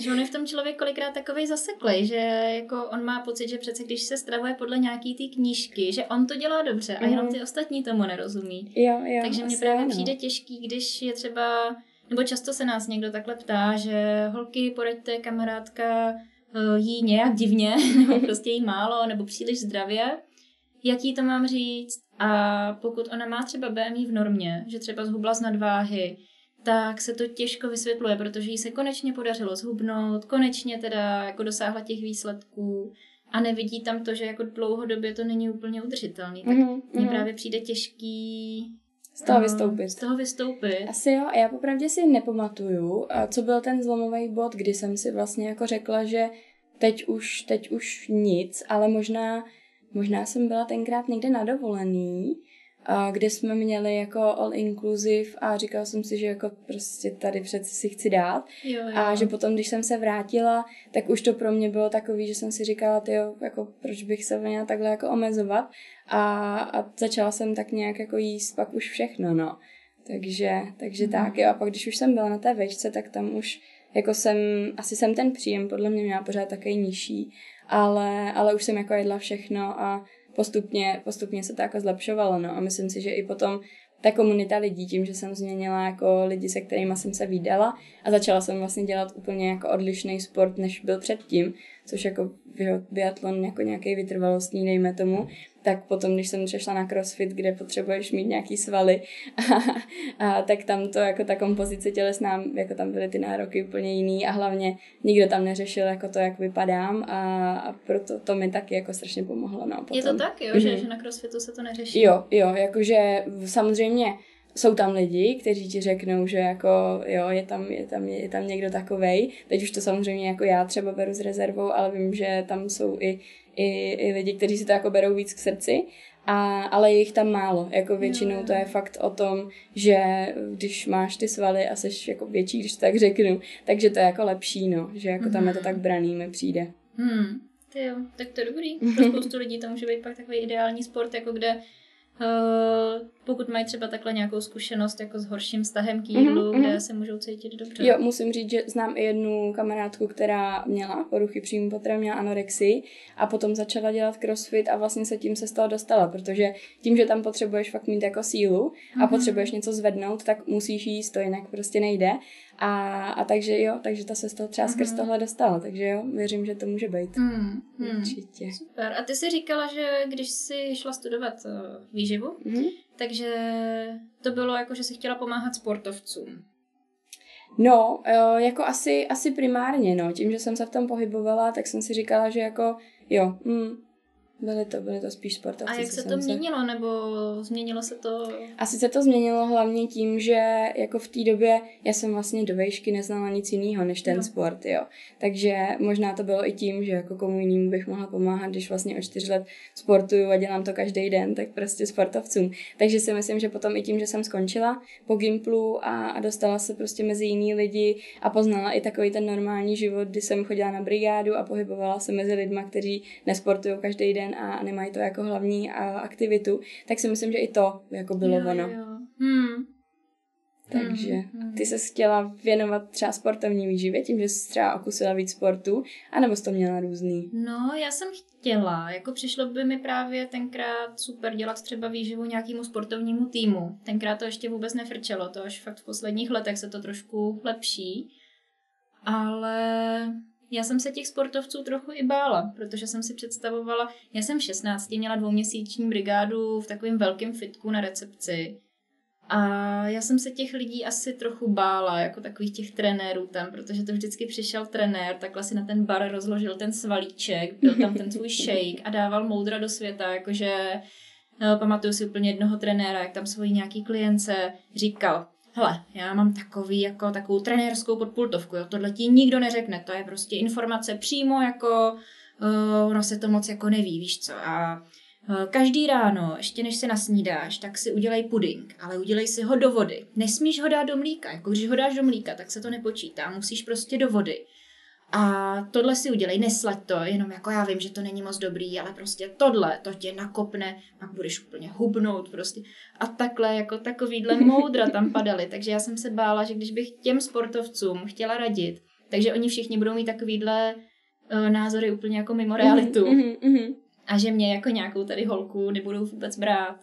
[SPEAKER 1] že on je v tom člověk kolikrát takovej zaseklej, že jako on má pocit, že přece když se stravuje podle nějaký té knížky, že on to dělá dobře a jenom mhm. ty ostatní tomu nerozumí.
[SPEAKER 2] Jo, jo,
[SPEAKER 1] Takže mně právě ano. přijde těžký, když je třeba, nebo často se nás někdo takhle ptá, že holky, poraďte, kamarádka, eh, jí nějak divně, nebo prostě jí málo, nebo příliš zdravě jaký to mám říct a pokud ona má třeba BMI v normě, že třeba zhubla z nadváhy, tak se to těžko vysvětluje, protože jí se konečně podařilo zhubnout, konečně teda jako dosáhla těch výsledků a nevidí tam to, že jako dlouhodobě to není úplně udržitelný. Tak mm-hmm. mně právě přijde těžký
[SPEAKER 2] z toho vystoupit.
[SPEAKER 1] Z toho vystoupit.
[SPEAKER 2] Asi jo, a já popravdě si nepamatuju, co byl ten zlomový bod, kdy jsem si vlastně jako řekla, že teď už, teď už nic, ale možná Možná jsem byla tenkrát někde na dovolený kde jsme měli jako all inclusive a říkala jsem si, že jako prostě tady přeci si chci dát.
[SPEAKER 1] Jo, jo.
[SPEAKER 2] A že potom, když jsem se vrátila, tak už to pro mě bylo takový, že jsem si říkala, ty jako proč bych se měla takhle jako omezovat. A, a začala jsem tak nějak jako jíst pak už všechno, no. Takže, takže mm. tak, jo. A pak, když už jsem byla na té vejšce, tak tam už jako jsem, asi jsem ten příjem podle mě měla pořád také nižší, ale, ale už jsem jako jedla všechno a postupně, postupně se to jako zlepšovalo, no. A myslím si, že i potom ta komunita lidí, tím, že jsem změnila jako lidi, se kterými jsem se vydala a začala jsem vlastně dělat úplně jako odlišný sport, než byl předtím, což jako biatlon jako nějaký vytrvalostní, dejme tomu, tak potom, když jsem přešla na crossfit, kde potřebuješ mít nějaký svaly, a, a, tak tam to jako ta kompozice tělesná, jako tam byly ty nároky úplně jiný a hlavně nikdo tam neřešil jako to, jak vypadám a, a proto to mi taky jako strašně pomohlo. No, potom.
[SPEAKER 1] Je to tak, jo, mm-hmm. že, mhm. že na crossfitu se to neřeší?
[SPEAKER 2] Jo, jo, jakože samozřejmě jsou tam lidi, kteří ti řeknou, že jako jo, je tam, je tam, je tam někdo takovej. Teď už to samozřejmě jako já třeba beru s rezervou, ale vím, že tam jsou i i, i lidi, kteří si to jako berou víc k srdci, a, ale je jich tam málo. Jako většinou to je fakt o tom, že když máš ty svaly a jsi jako větší, když tak řeknu, takže to je jako lepší, no. Že jako tam je to mhm. tak braný, mi přijde.
[SPEAKER 1] Hmm. Ty jo, tak to je dobrý. Pro spoustu lidí to může být pak takový ideální sport, jako kde Uh, pokud mají třeba takhle nějakou zkušenost jako s horším vztahem k jídlu, mm-hmm. kde se můžou cítit dobře.
[SPEAKER 2] Jo, musím říct, že znám i jednu kamarádku, která měla poruchy příjmu potravy, měla anorexii a potom začala dělat crossfit a vlastně se tím se z toho dostala, protože tím, že tam potřebuješ fakt mít jako sílu a mm-hmm. potřebuješ něco zvednout, tak musíš jíst, to jinak prostě nejde. A, a takže jo, takže ta se z toho třeba skrz mm-hmm. tohle dostala, takže jo, věřím, že to může být. Mm, mm. Určitě.
[SPEAKER 1] Super. A ty jsi říkala, že když jsi šla studovat uh, výživu, mm-hmm. takže to bylo jako, že jsi chtěla pomáhat sportovcům.
[SPEAKER 2] No, jo, jako asi, asi primárně, no. Tím, že jsem se v tom pohybovala, tak jsem si říkala, že jako jo, mm, Byly to, byly to spíš sportovci.
[SPEAKER 1] A jak se to měnilo, nebo změnilo se to?
[SPEAKER 2] Asi se to změnilo hlavně tím, že jako v té době já jsem vlastně do vejšky neznala nic jiného než ten no. sport, jo. Takže možná to bylo i tím, že jako komu jinému bych mohla pomáhat, když vlastně o čtyři let sportuju a dělám to každý den, tak prostě sportovcům. Takže si myslím, že potom i tím, že jsem skončila po Gimplu a, a dostala se prostě mezi jiný lidi a poznala i takový ten normální život, kdy jsem chodila na brigádu a pohybovala se mezi lidma, kteří nesportují každý den den a nemají to jako hlavní aktivitu, tak si myslím, že i to jako bylo jo, ono. Jo. Hmm. Takže hmm. ty se chtěla věnovat třeba sportovní výživě, tím, že jsi třeba okusila víc sportu, anebo jsi to měla různý?
[SPEAKER 1] No, já jsem chtěla, jako přišlo by mi právě tenkrát super dělat třeba výživu nějakému sportovnímu týmu. Tenkrát to ještě vůbec nefrčelo, to až fakt v posledních letech se to trošku lepší. Ale já jsem se těch sportovců trochu i bála, protože jsem si představovala, já jsem v 16 měla dvouměsíční brigádu v takovém velkém fitku na recepci. A já jsem se těch lidí asi trochu bála, jako takových těch trenérů tam, protože to vždycky přišel trenér, takhle si na ten bar rozložil ten svalíček, byl tam ten svůj shake a dával moudra do světa, jakože no, pamatuju si úplně jednoho trenéra, jak tam svojí nějaký klience říkal, hele, já mám takový, jako takovou trenérskou podpultovku, jo, tohle ti nikdo neřekne, to je prostě informace přímo jako, uh, ono se to moc jako neví, víš co, a uh, každý ráno, ještě než se nasnídáš, tak si udělej puding, ale udělej si ho do vody. Nesmíš ho dát do mlíka, jako když ho dáš do mlíka, tak se to nepočítá, musíš prostě do vody. A tohle si udělej, neslaď to, jenom jako já vím, že to není moc dobrý, ale prostě tohle, to tě nakopne, pak budeš úplně hubnout prostě. A takhle, jako takovýhle moudra tam padaly, takže já jsem se bála, že když bych těm sportovcům chtěla radit, takže oni všichni budou mít takovýhle uh, názory úplně jako mimo realitu. Mm-hmm, mm-hmm. A že mě jako nějakou tady holku nebudou vůbec brát.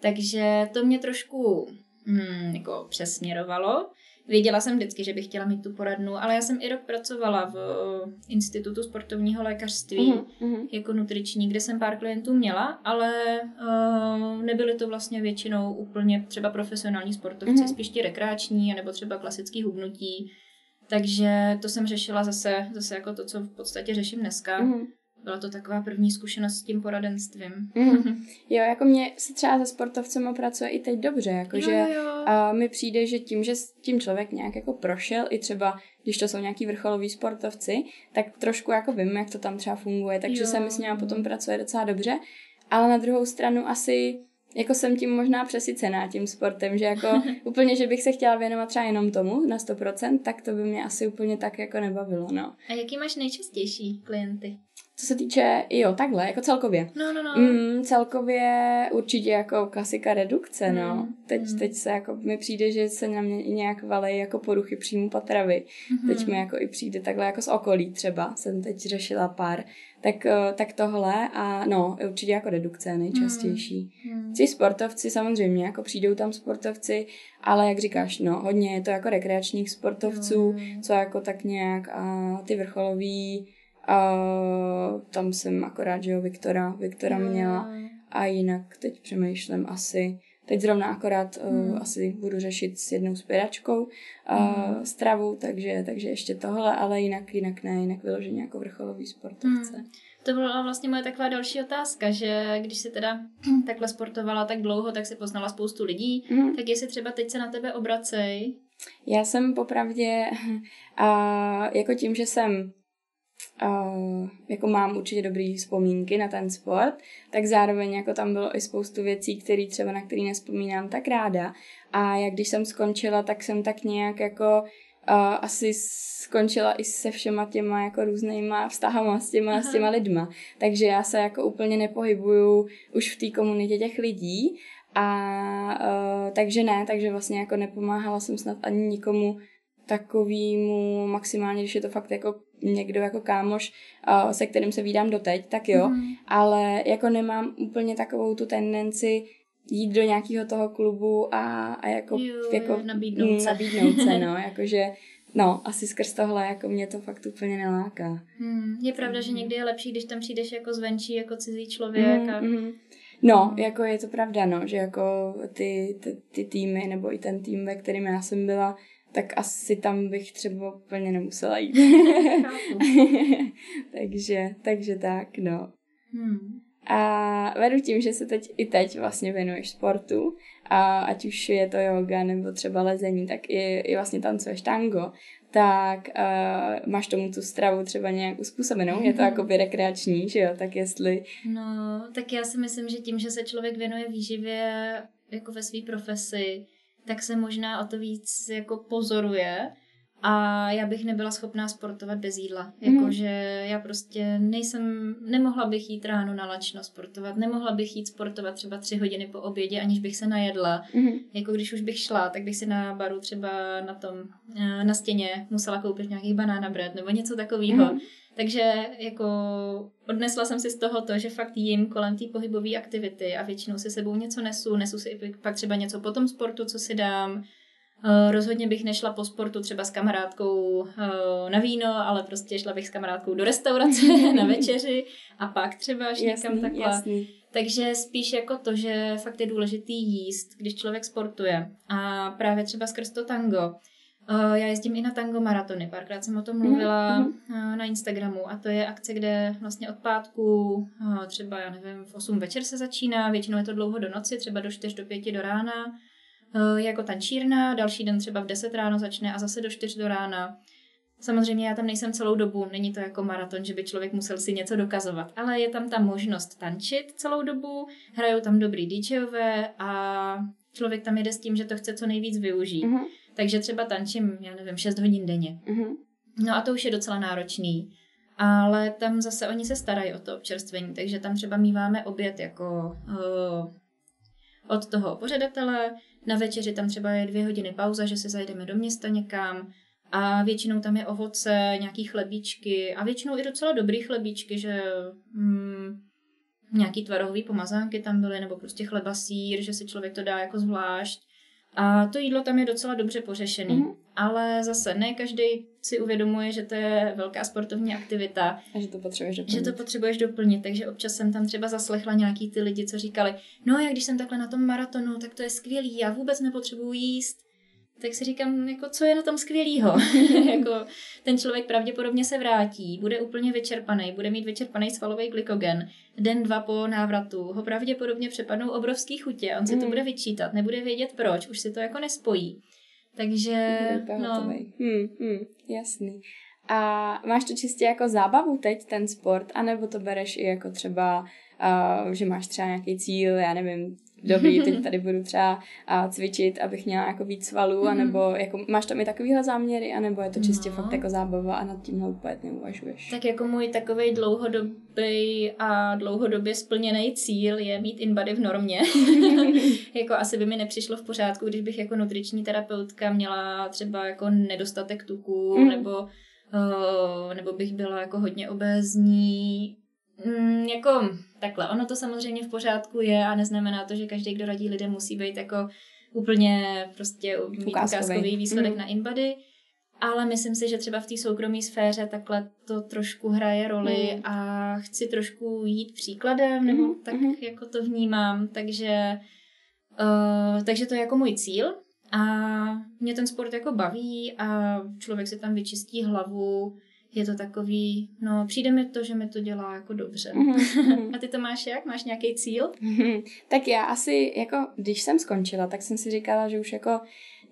[SPEAKER 1] Takže to mě trošku hmm, jako přesměrovalo. Věděla jsem vždycky, že bych chtěla mít tu poradnu, ale já jsem i rok pracovala v eh, Institutu sportovního lékařství uh-huh, jako nutriční, kde jsem pár klientů měla, ale uh, nebyly to vlastně většinou úplně třeba profesionální sportovci, uh-huh. spíš ti rekreační, nebo třeba klasický hubnutí. Takže to jsem řešila zase, zase jako to, co v podstatě řeším dneska. Uh-huh byla to taková první zkušenost s tím poradenstvím. Mm.
[SPEAKER 2] jo, jako mě se třeba se sportovcem pracuje i teď dobře, jakože mi přijde, že tím, že s tím člověk nějak jako prošel, i třeba když to jsou nějaký vrcholoví sportovci, tak trošku jako vím, jak to tam třeba funguje, takže jo. se mi s ním potom pracuje docela dobře, ale na druhou stranu asi jako jsem tím možná přesycená tím sportem, že jako úplně, že bych se chtěla věnovat třeba jenom tomu na 100%, tak to by mě asi úplně tak jako nebavilo, no.
[SPEAKER 1] A jaký máš nejčastější klienty?
[SPEAKER 2] Co se týče, jo, takhle, jako celkově.
[SPEAKER 1] No, no, no.
[SPEAKER 2] Mm, celkově určitě jako klasika redukce, mm. no. Teď,
[SPEAKER 1] Mm.
[SPEAKER 2] teď se jako, mi přijde, že se na mě i nějak valej jako poruchy příjmu potravy.
[SPEAKER 1] Mhm.
[SPEAKER 2] Teď mi jako i přijde takhle jako z okolí třeba, jsem teď řešila pár. Tak, eh, tak tohle a no, určitě jako redukce nejčastější.
[SPEAKER 1] Hmm.
[SPEAKER 2] Ti sportovci samozřejmě, jako přijdou tam sportovci, ale jak říkáš, no, hodně je to jako rekreačních sportovců,
[SPEAKER 1] Jo.
[SPEAKER 2] co jako tak nějak a ty vrcholoví, a tam jsem akorát, že jo, Viktora, Viktora
[SPEAKER 1] Jo,
[SPEAKER 2] měla a jinak teď přemýšlím asi, teď zrovna akorát
[SPEAKER 1] Hmm.
[SPEAKER 2] uh, asi budu řešit s jednou spěračkou uh,
[SPEAKER 1] Hmm.
[SPEAKER 2] stravu, takže, takže ještě tohle, ale jinak, jinak ne, jinak vyloženě jako vrcholový sportovce.
[SPEAKER 1] Hmm. To byla vlastně moje taková další otázka, že když jsi teda takhle sportovala tak dlouho, tak si poznala spoustu lidí,
[SPEAKER 2] Mhm.
[SPEAKER 1] tak jestli třeba teď se na tebe obracej,
[SPEAKER 2] Já jsem popravdě, a jako tím, že jsem jako mám určitě dobrý vzpomínky na ten sport, tak zároveň jako tam bylo i spoustu věcí, které třeba na které nespomínám tak ráda. A jak když jsem skončila, tak jsem tak nějak jako a, asi skončila i se všema těma jako různýma vztahama s těma, s těma lidma. Takže já se jako úplně nepohybuju už v té komunitě těch lidí, a uh, takže ne, takže vlastně jako nepomáhala jsem snad ani nikomu takovýmu maximálně, když je to fakt jako někdo jako kámoš, se kterým se vídám doteď, tak jo,
[SPEAKER 1] Mhm.
[SPEAKER 2] ale jako nemám úplně takovou tu tendenci jít do nějakého toho klubu a, a jako,
[SPEAKER 1] Jo,
[SPEAKER 2] jako
[SPEAKER 1] nabídnout
[SPEAKER 2] mm,
[SPEAKER 1] se.
[SPEAKER 2] nabídnout se, no, jakože no, asi skrz tohle jako mě to fakt úplně neláká.
[SPEAKER 1] Hmm. Je pravda, že někdy je lepší, když tam přijdeš jako zvenčí, jako cizí člověk. A...
[SPEAKER 2] Mm, mm. No, jako je to pravda, no, že jako ty, ty, ty týmy, nebo i ten tým, ve kterém já jsem byla, tak asi tam bych třeba úplně nemusela jít. Takže, takže tak, no.
[SPEAKER 1] Hmm.
[SPEAKER 2] A vedu tím, že se teď i teď vlastně věnuješ sportu, a ať už je to yoga nebo třeba lezení, tak i, i vlastně tancuješ tango, tak uh, máš tomu tu stravu třeba nějak uspůsobenou, je to jako rekreační, že jo, tak jestli
[SPEAKER 1] No, tak já si myslím, že tím, že se člověk věnuje výživě jako ve své profesi, tak se možná o to víc jako pozoruje a já bych nebyla schopná sportovat bez jídla.
[SPEAKER 2] Mhm.
[SPEAKER 1] Jakože já prostě nejsem, nemohla bych jít ráno na lačno sportovat, nemohla bych jít sportovat třeba tři hodiny po obědě, aniž bych se najedla.
[SPEAKER 2] mm-hmm.
[SPEAKER 1] Jako když už bych šla, tak bych si na baru třeba na tom, eh, na stěně musela koupit nějaký banana bread nebo něco takového.
[SPEAKER 2] Mhm.
[SPEAKER 1] Takže jako odnesla jsem si z toho to, že fakt jím kolem té pohybové aktivity a většinou si sebou něco nesu, nesu si pak třeba něco po tom sportu, co si dám. Eh, Rozhodně bych nešla po sportu třeba s kamarádkou eh, na víno, ale prostě šla bych s kamarádkou do restaurace na večeři a pak třeba až někam
[SPEAKER 2] jasný,
[SPEAKER 1] takhle.
[SPEAKER 2] jasný.
[SPEAKER 1] Takže spíš jako to, že fakt je důležitý jíst, když člověk sportuje. A právě třeba skrz to tango. Uh, já jezdím i na tango maratony, párkrát jsem o tom mluvila
[SPEAKER 2] Mhm,
[SPEAKER 1] uh, na Instagramu a to je akce, kde vlastně od pátku třeba, já nevím, v 8 večer se začíná, většinou je to dlouho do noci, třeba do 4 do 5 do rána, jako tančírna, další den třeba v 10 ráno začne a zase do 4 do rána. Samozřejmě já tam nejsem celou dobu, není to jako maraton, že by člověk musel si něco dokazovat, ale je tam ta možnost tančit celou dobu, hrajou tam dobrý DJové a člověk tam jede s tím, že to chce co nejvíc využít.
[SPEAKER 2] Mhm,
[SPEAKER 1] Takže třeba tančím, já nevím, 6 hodin denně.
[SPEAKER 2] mhm.
[SPEAKER 1] No a to už je docela náročný. Ale tam zase oni se starají o to občerstvení, takže tam třeba míváme oběd jako uh, od toho pořadatele. Na večeři tam třeba je dvě hodiny pauza, že se zajdeme do města někam. A většinou tam je ovoce, nějaký chlebíčky a většinou i docela dobrý chlebíčky, že mm, nějaký tvarohový pomazánky tam byly, nebo prostě chleba sír, že si člověk to dá jako zvlášť. A to jídlo tam je docela dobře pořešený.
[SPEAKER 2] Mhm.
[SPEAKER 1] Ale zase ne každý si uvědomuje, že to je velká sportovní aktivita,
[SPEAKER 2] A že to potřebuješ
[SPEAKER 1] že
[SPEAKER 2] doplnit.
[SPEAKER 1] to potřebuješ doplnit, takže občas jsem tam třeba zaslechla nějaký ty lidi, co říkali, no já když jsem takhle na tom maratonu, tak to je skvělý, já vůbec nepotřebuji jíst. Tak si říkám, jako co je na tom skvělýho? jako ten člověk pravděpodobně se vrátí, bude úplně vyčerpaný, bude mít vyčerpaný svalový glykogen. Den, dva po návratu ho pravděpodobně přepadnou obrovský chutě, on si to
[SPEAKER 2] Mhm.
[SPEAKER 1] bude vyčítat, nebude vědět proč, už si to jako nespojí. Takže, no.
[SPEAKER 2] Hmm, hmm, jasný. A máš to čistě jako zábavu teď, ten sport, anebo to bereš i jako třeba, uh, že máš třeba nějaký cíl, já nevím, dobrý, teď tady budu třeba a cvičit, abych měla jako víc svalů, mm. anebo jako máš tam i takovýhle záměry, anebo je to čistě no. fakt jako zábava a nad tím úplně neuvažuješ?
[SPEAKER 1] Tak jako můj takový dlouhodobý a dlouhodobě splněný cíl je mít InBody v normě. jako asi by mi nepřišlo v pořádku, když bych jako nutriční terapeutka měla třeba jako nedostatek tuku, mm. nebo uh, nebo bych byla jako hodně obézní, Mm, jako takhle, ono to samozřejmě v pořádku je a neznamená to, že každý, kdo radí lidem, musí být jako úplně prostě mít ukázkový výsledek mm. na InBody, ale myslím si, že třeba v té soukromé sféře takhle to trošku hraje roli mm. a chci trošku jít příkladem, nebo mm. tak mm. jako to vnímám, takže uh, takže to je jako můj cíl a mě ten sport jako baví a člověk si tam vyčistí hlavu, je to takový, no přijde mi to, že mi to dělá jako dobře. Mm-hmm. A ty to máš jak? Máš nějaký cíl?
[SPEAKER 2] Mm-hmm. Tak já asi, jako když jsem skončila, tak jsem si říkala, že už jako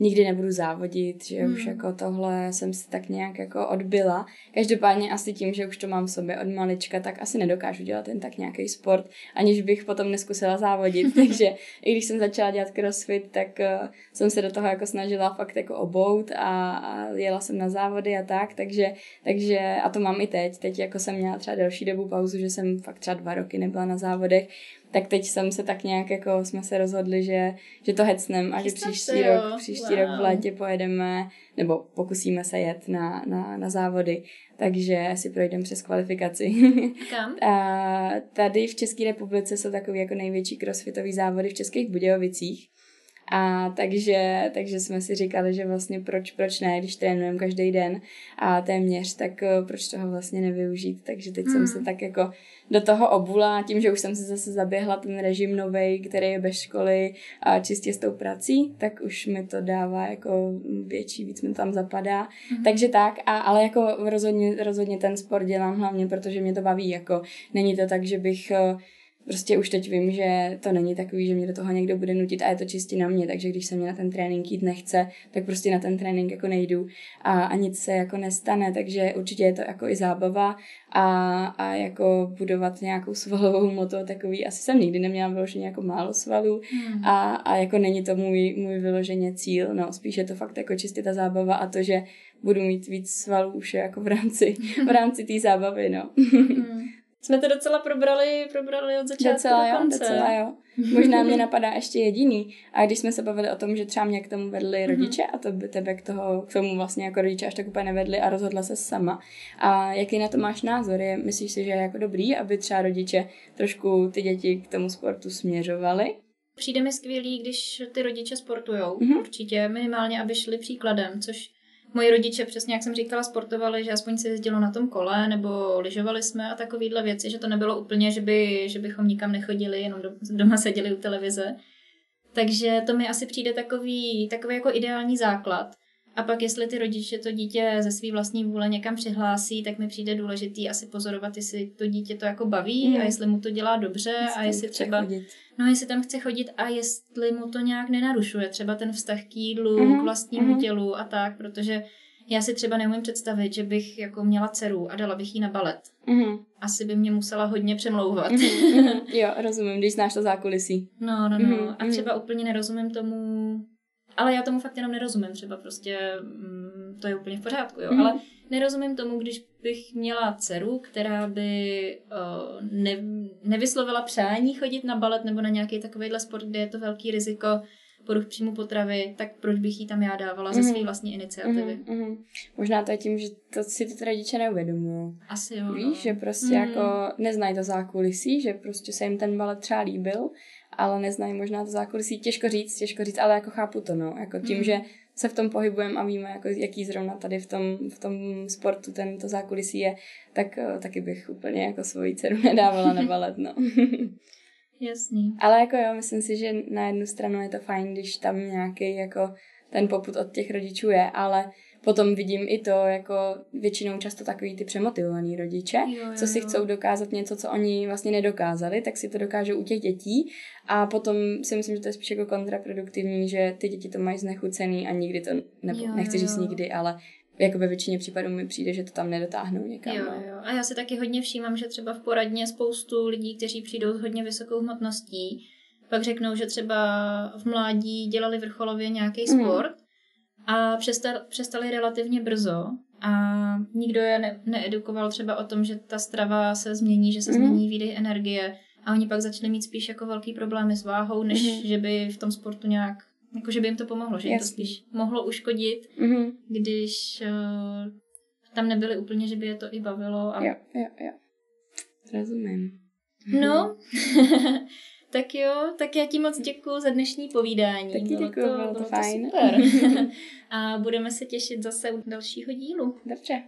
[SPEAKER 2] nikdy nebudu závodit, že hmm. už jako tohle jsem si tak nějak jako odbyla. Každopádně asi tím, že už to mám v sobě od malička, tak asi nedokážu dělat ten tak nějaký sport, aniž bych potom neskusila závodit. Takže i když jsem začala dělat crossfit, tak uh, jsem se do toho jako snažila fakt jako obout a, a jela jsem na závody a tak, takže, takže a to mám i teď. Teď jako jsem měla třeba delší dobu pauzu, že jsem fakt třeba dva roky nebyla na závodech, tak teď jsem se tak nějak jako jsme se rozhodli, že, že to hecnem a že příští rok, příští wow. rok v létě pojedeme, nebo pokusíme se jet na, na, na závody, takže si projdeme přes kvalifikaci.
[SPEAKER 1] Kam?
[SPEAKER 2] a tady v České republice jsou takový jako největší crossfitový závody v Českých Budějovicích. A takže, takže jsme si říkali, že vlastně proč, proč ne, když trénujeme každý den a téměř, tak eh, proč toho vlastně nevyužít. Takže teď mm. jsem se hmm. tak jako do toho obula, tím, že už jsem si zase zaběhla ten režim nový, který je bez školy a čistě s tou prací, tak už mi to dává jako větší, víc mi tam zapadá. Mm. Takže tak, a, ale jako rozhodně, rozhodně ten sport dělám hlavně, protože mě to baví, jako není to tak, že bych eh, prostě už teď vím, že to není takový, že mě do toho někdo bude nutit a je to čistě na mě, takže když se mě na ten trénink jít nechce, tak prostě na ten trénink jako nejdu a, a nic se jako nestane, takže určitě je to jako i zábava a, a jako budovat nějakou svalovou moto takový, asi jsem nikdy neměla vyloženě jako málo svalů hmm. a, a jako není to můj, můj vyloženě cíl, no spíš je to fakt jako čistě ta zábava a to, že budu mít víc svalů už jako v rámci, v rámci té zábavy, no. Hmm
[SPEAKER 1] jsme to docela probrali, probrali od začátku
[SPEAKER 2] docela,
[SPEAKER 1] do konce.
[SPEAKER 2] Jo, docela jo. Možná mě napadá ještě jediný. A když jsme se bavili o tom, že třeba mě k tomu vedli mhm. rodiče a to by tebe k, toho, k tomu vlastně jako rodiče až tak úplně nevedli a rozhodla se sama. A jaký na to máš názor? Je, myslíš si, že je jako dobrý, aby třeba rodiče trošku ty děti k tomu sportu směřovali?
[SPEAKER 1] Přijde mi skvělý, když ty rodiče sportujou. Mm-hmm. Určitě minimálně, aby šli příkladem, což Moji rodiče, přesně jak jsem říkala, sportovali, že aspoň se jezdilo na tom kole, nebo lyžovali jsme a takovéhle věci, že to nebylo úplně, že, by, že bychom nikam nechodili, jenom doma seděli u televize. Takže to mi asi přijde takový, takový jako ideální základ. A pak, jestli ty rodiče to dítě ze své vlastní vůle někam přihlásí, tak mi přijde důležitý asi pozorovat, jestli to dítě to jako baví mm. a jestli mu to dělá dobře jestli a jestli třeba, chodit. no jestli tam chce chodit a jestli mu to nějak nenarušuje, třeba ten vztah k jídlu, mm. k vlastnímu mm. tělu a tak, protože já si třeba neumím představit, že bych jako měla dceru a dala bych jí na balet. Mm. Asi by mě musela hodně přemlouvat.
[SPEAKER 2] Mm. jo, rozumím, když znáš to zákulisí.
[SPEAKER 1] No, no, no. Mm. A třeba úplně nerozumím tomu, ale já tomu fakt jenom nerozumím, třeba prostě mm, to je úplně v pořádku, jo, mm. ale nerozumím tomu, když bych měla dceru, která by uh, ne, nevyslovila přání chodit na balet nebo na nějaký takovýhle sport, kde je to velký riziko poruch příjmu potravy, tak proč bych jí tam já dávala ze své vlastní iniciativy. Mm, mm.
[SPEAKER 2] Možná to je tím, že to si ty rodiče neuvědomují.
[SPEAKER 1] Asi jo.
[SPEAKER 2] Víš, no. že prostě mm. jako neznají to zákulisí, že prostě se jim ten balet třeba líbil ale neznají možná to zákulisí. Těžko říct, těžko říct, ale jako chápu to, no. Jako tím, mm. že se v tom pohybujeme a víme, jako, jaký zrovna tady v tom, v tom sportu ten to zákulisí je, tak uh, taky bych úplně jako svoji dceru nedávala na balet, no.
[SPEAKER 1] Jasný.
[SPEAKER 2] Ale jako jo, myslím si, že na jednu stranu je to fajn, když tam nějaký jako ten poput od těch rodičů je, ale potom vidím i to, jako většinou často takový ty přemotivovaný rodiče, jo, jo, co si chcou dokázat něco, co oni vlastně nedokázali, tak si to dokážou u těch dětí a potom si myslím, že to je spíš jako kontraproduktivní, že ty děti to mají znechucený a nikdy to, nebo jo, nechci říct jo. nikdy, ale jako ve většině případů mi přijde, že to tam nedotáhnou někam.
[SPEAKER 1] Jo, no. jo. A já si taky hodně všímám, že třeba v poradně spoustu lidí, kteří přijdou s hodně vysokou hmotností, pak řeknou, že třeba v mládí dělali vrcholově nějaký
[SPEAKER 2] Mhm.
[SPEAKER 1] sport a přestal, přestali relativně brzo a nikdo je ne, needukoval třeba o tom, že ta strava se změní, že se
[SPEAKER 2] Mhm.
[SPEAKER 1] změní výdej energie a oni pak začali mít spíš jako velký problémy s váhou, než
[SPEAKER 2] Mhm.
[SPEAKER 1] že by v tom sportu nějak, jako že by jim to pomohlo, že jim to
[SPEAKER 2] Jasný.
[SPEAKER 1] spíš mohlo uškodit,
[SPEAKER 2] Mhm.
[SPEAKER 1] když uh, tam nebyli úplně, že by je to i bavilo. A...
[SPEAKER 2] Jo, jo, jo. Rozumím.
[SPEAKER 1] No, tak jo, tak já ti moc děkuji za dnešní povídání.
[SPEAKER 2] Taky děkuju, bylo to fajn.
[SPEAKER 1] super. a budeme se těšit zase u dalšího dílu.
[SPEAKER 2] Dobře.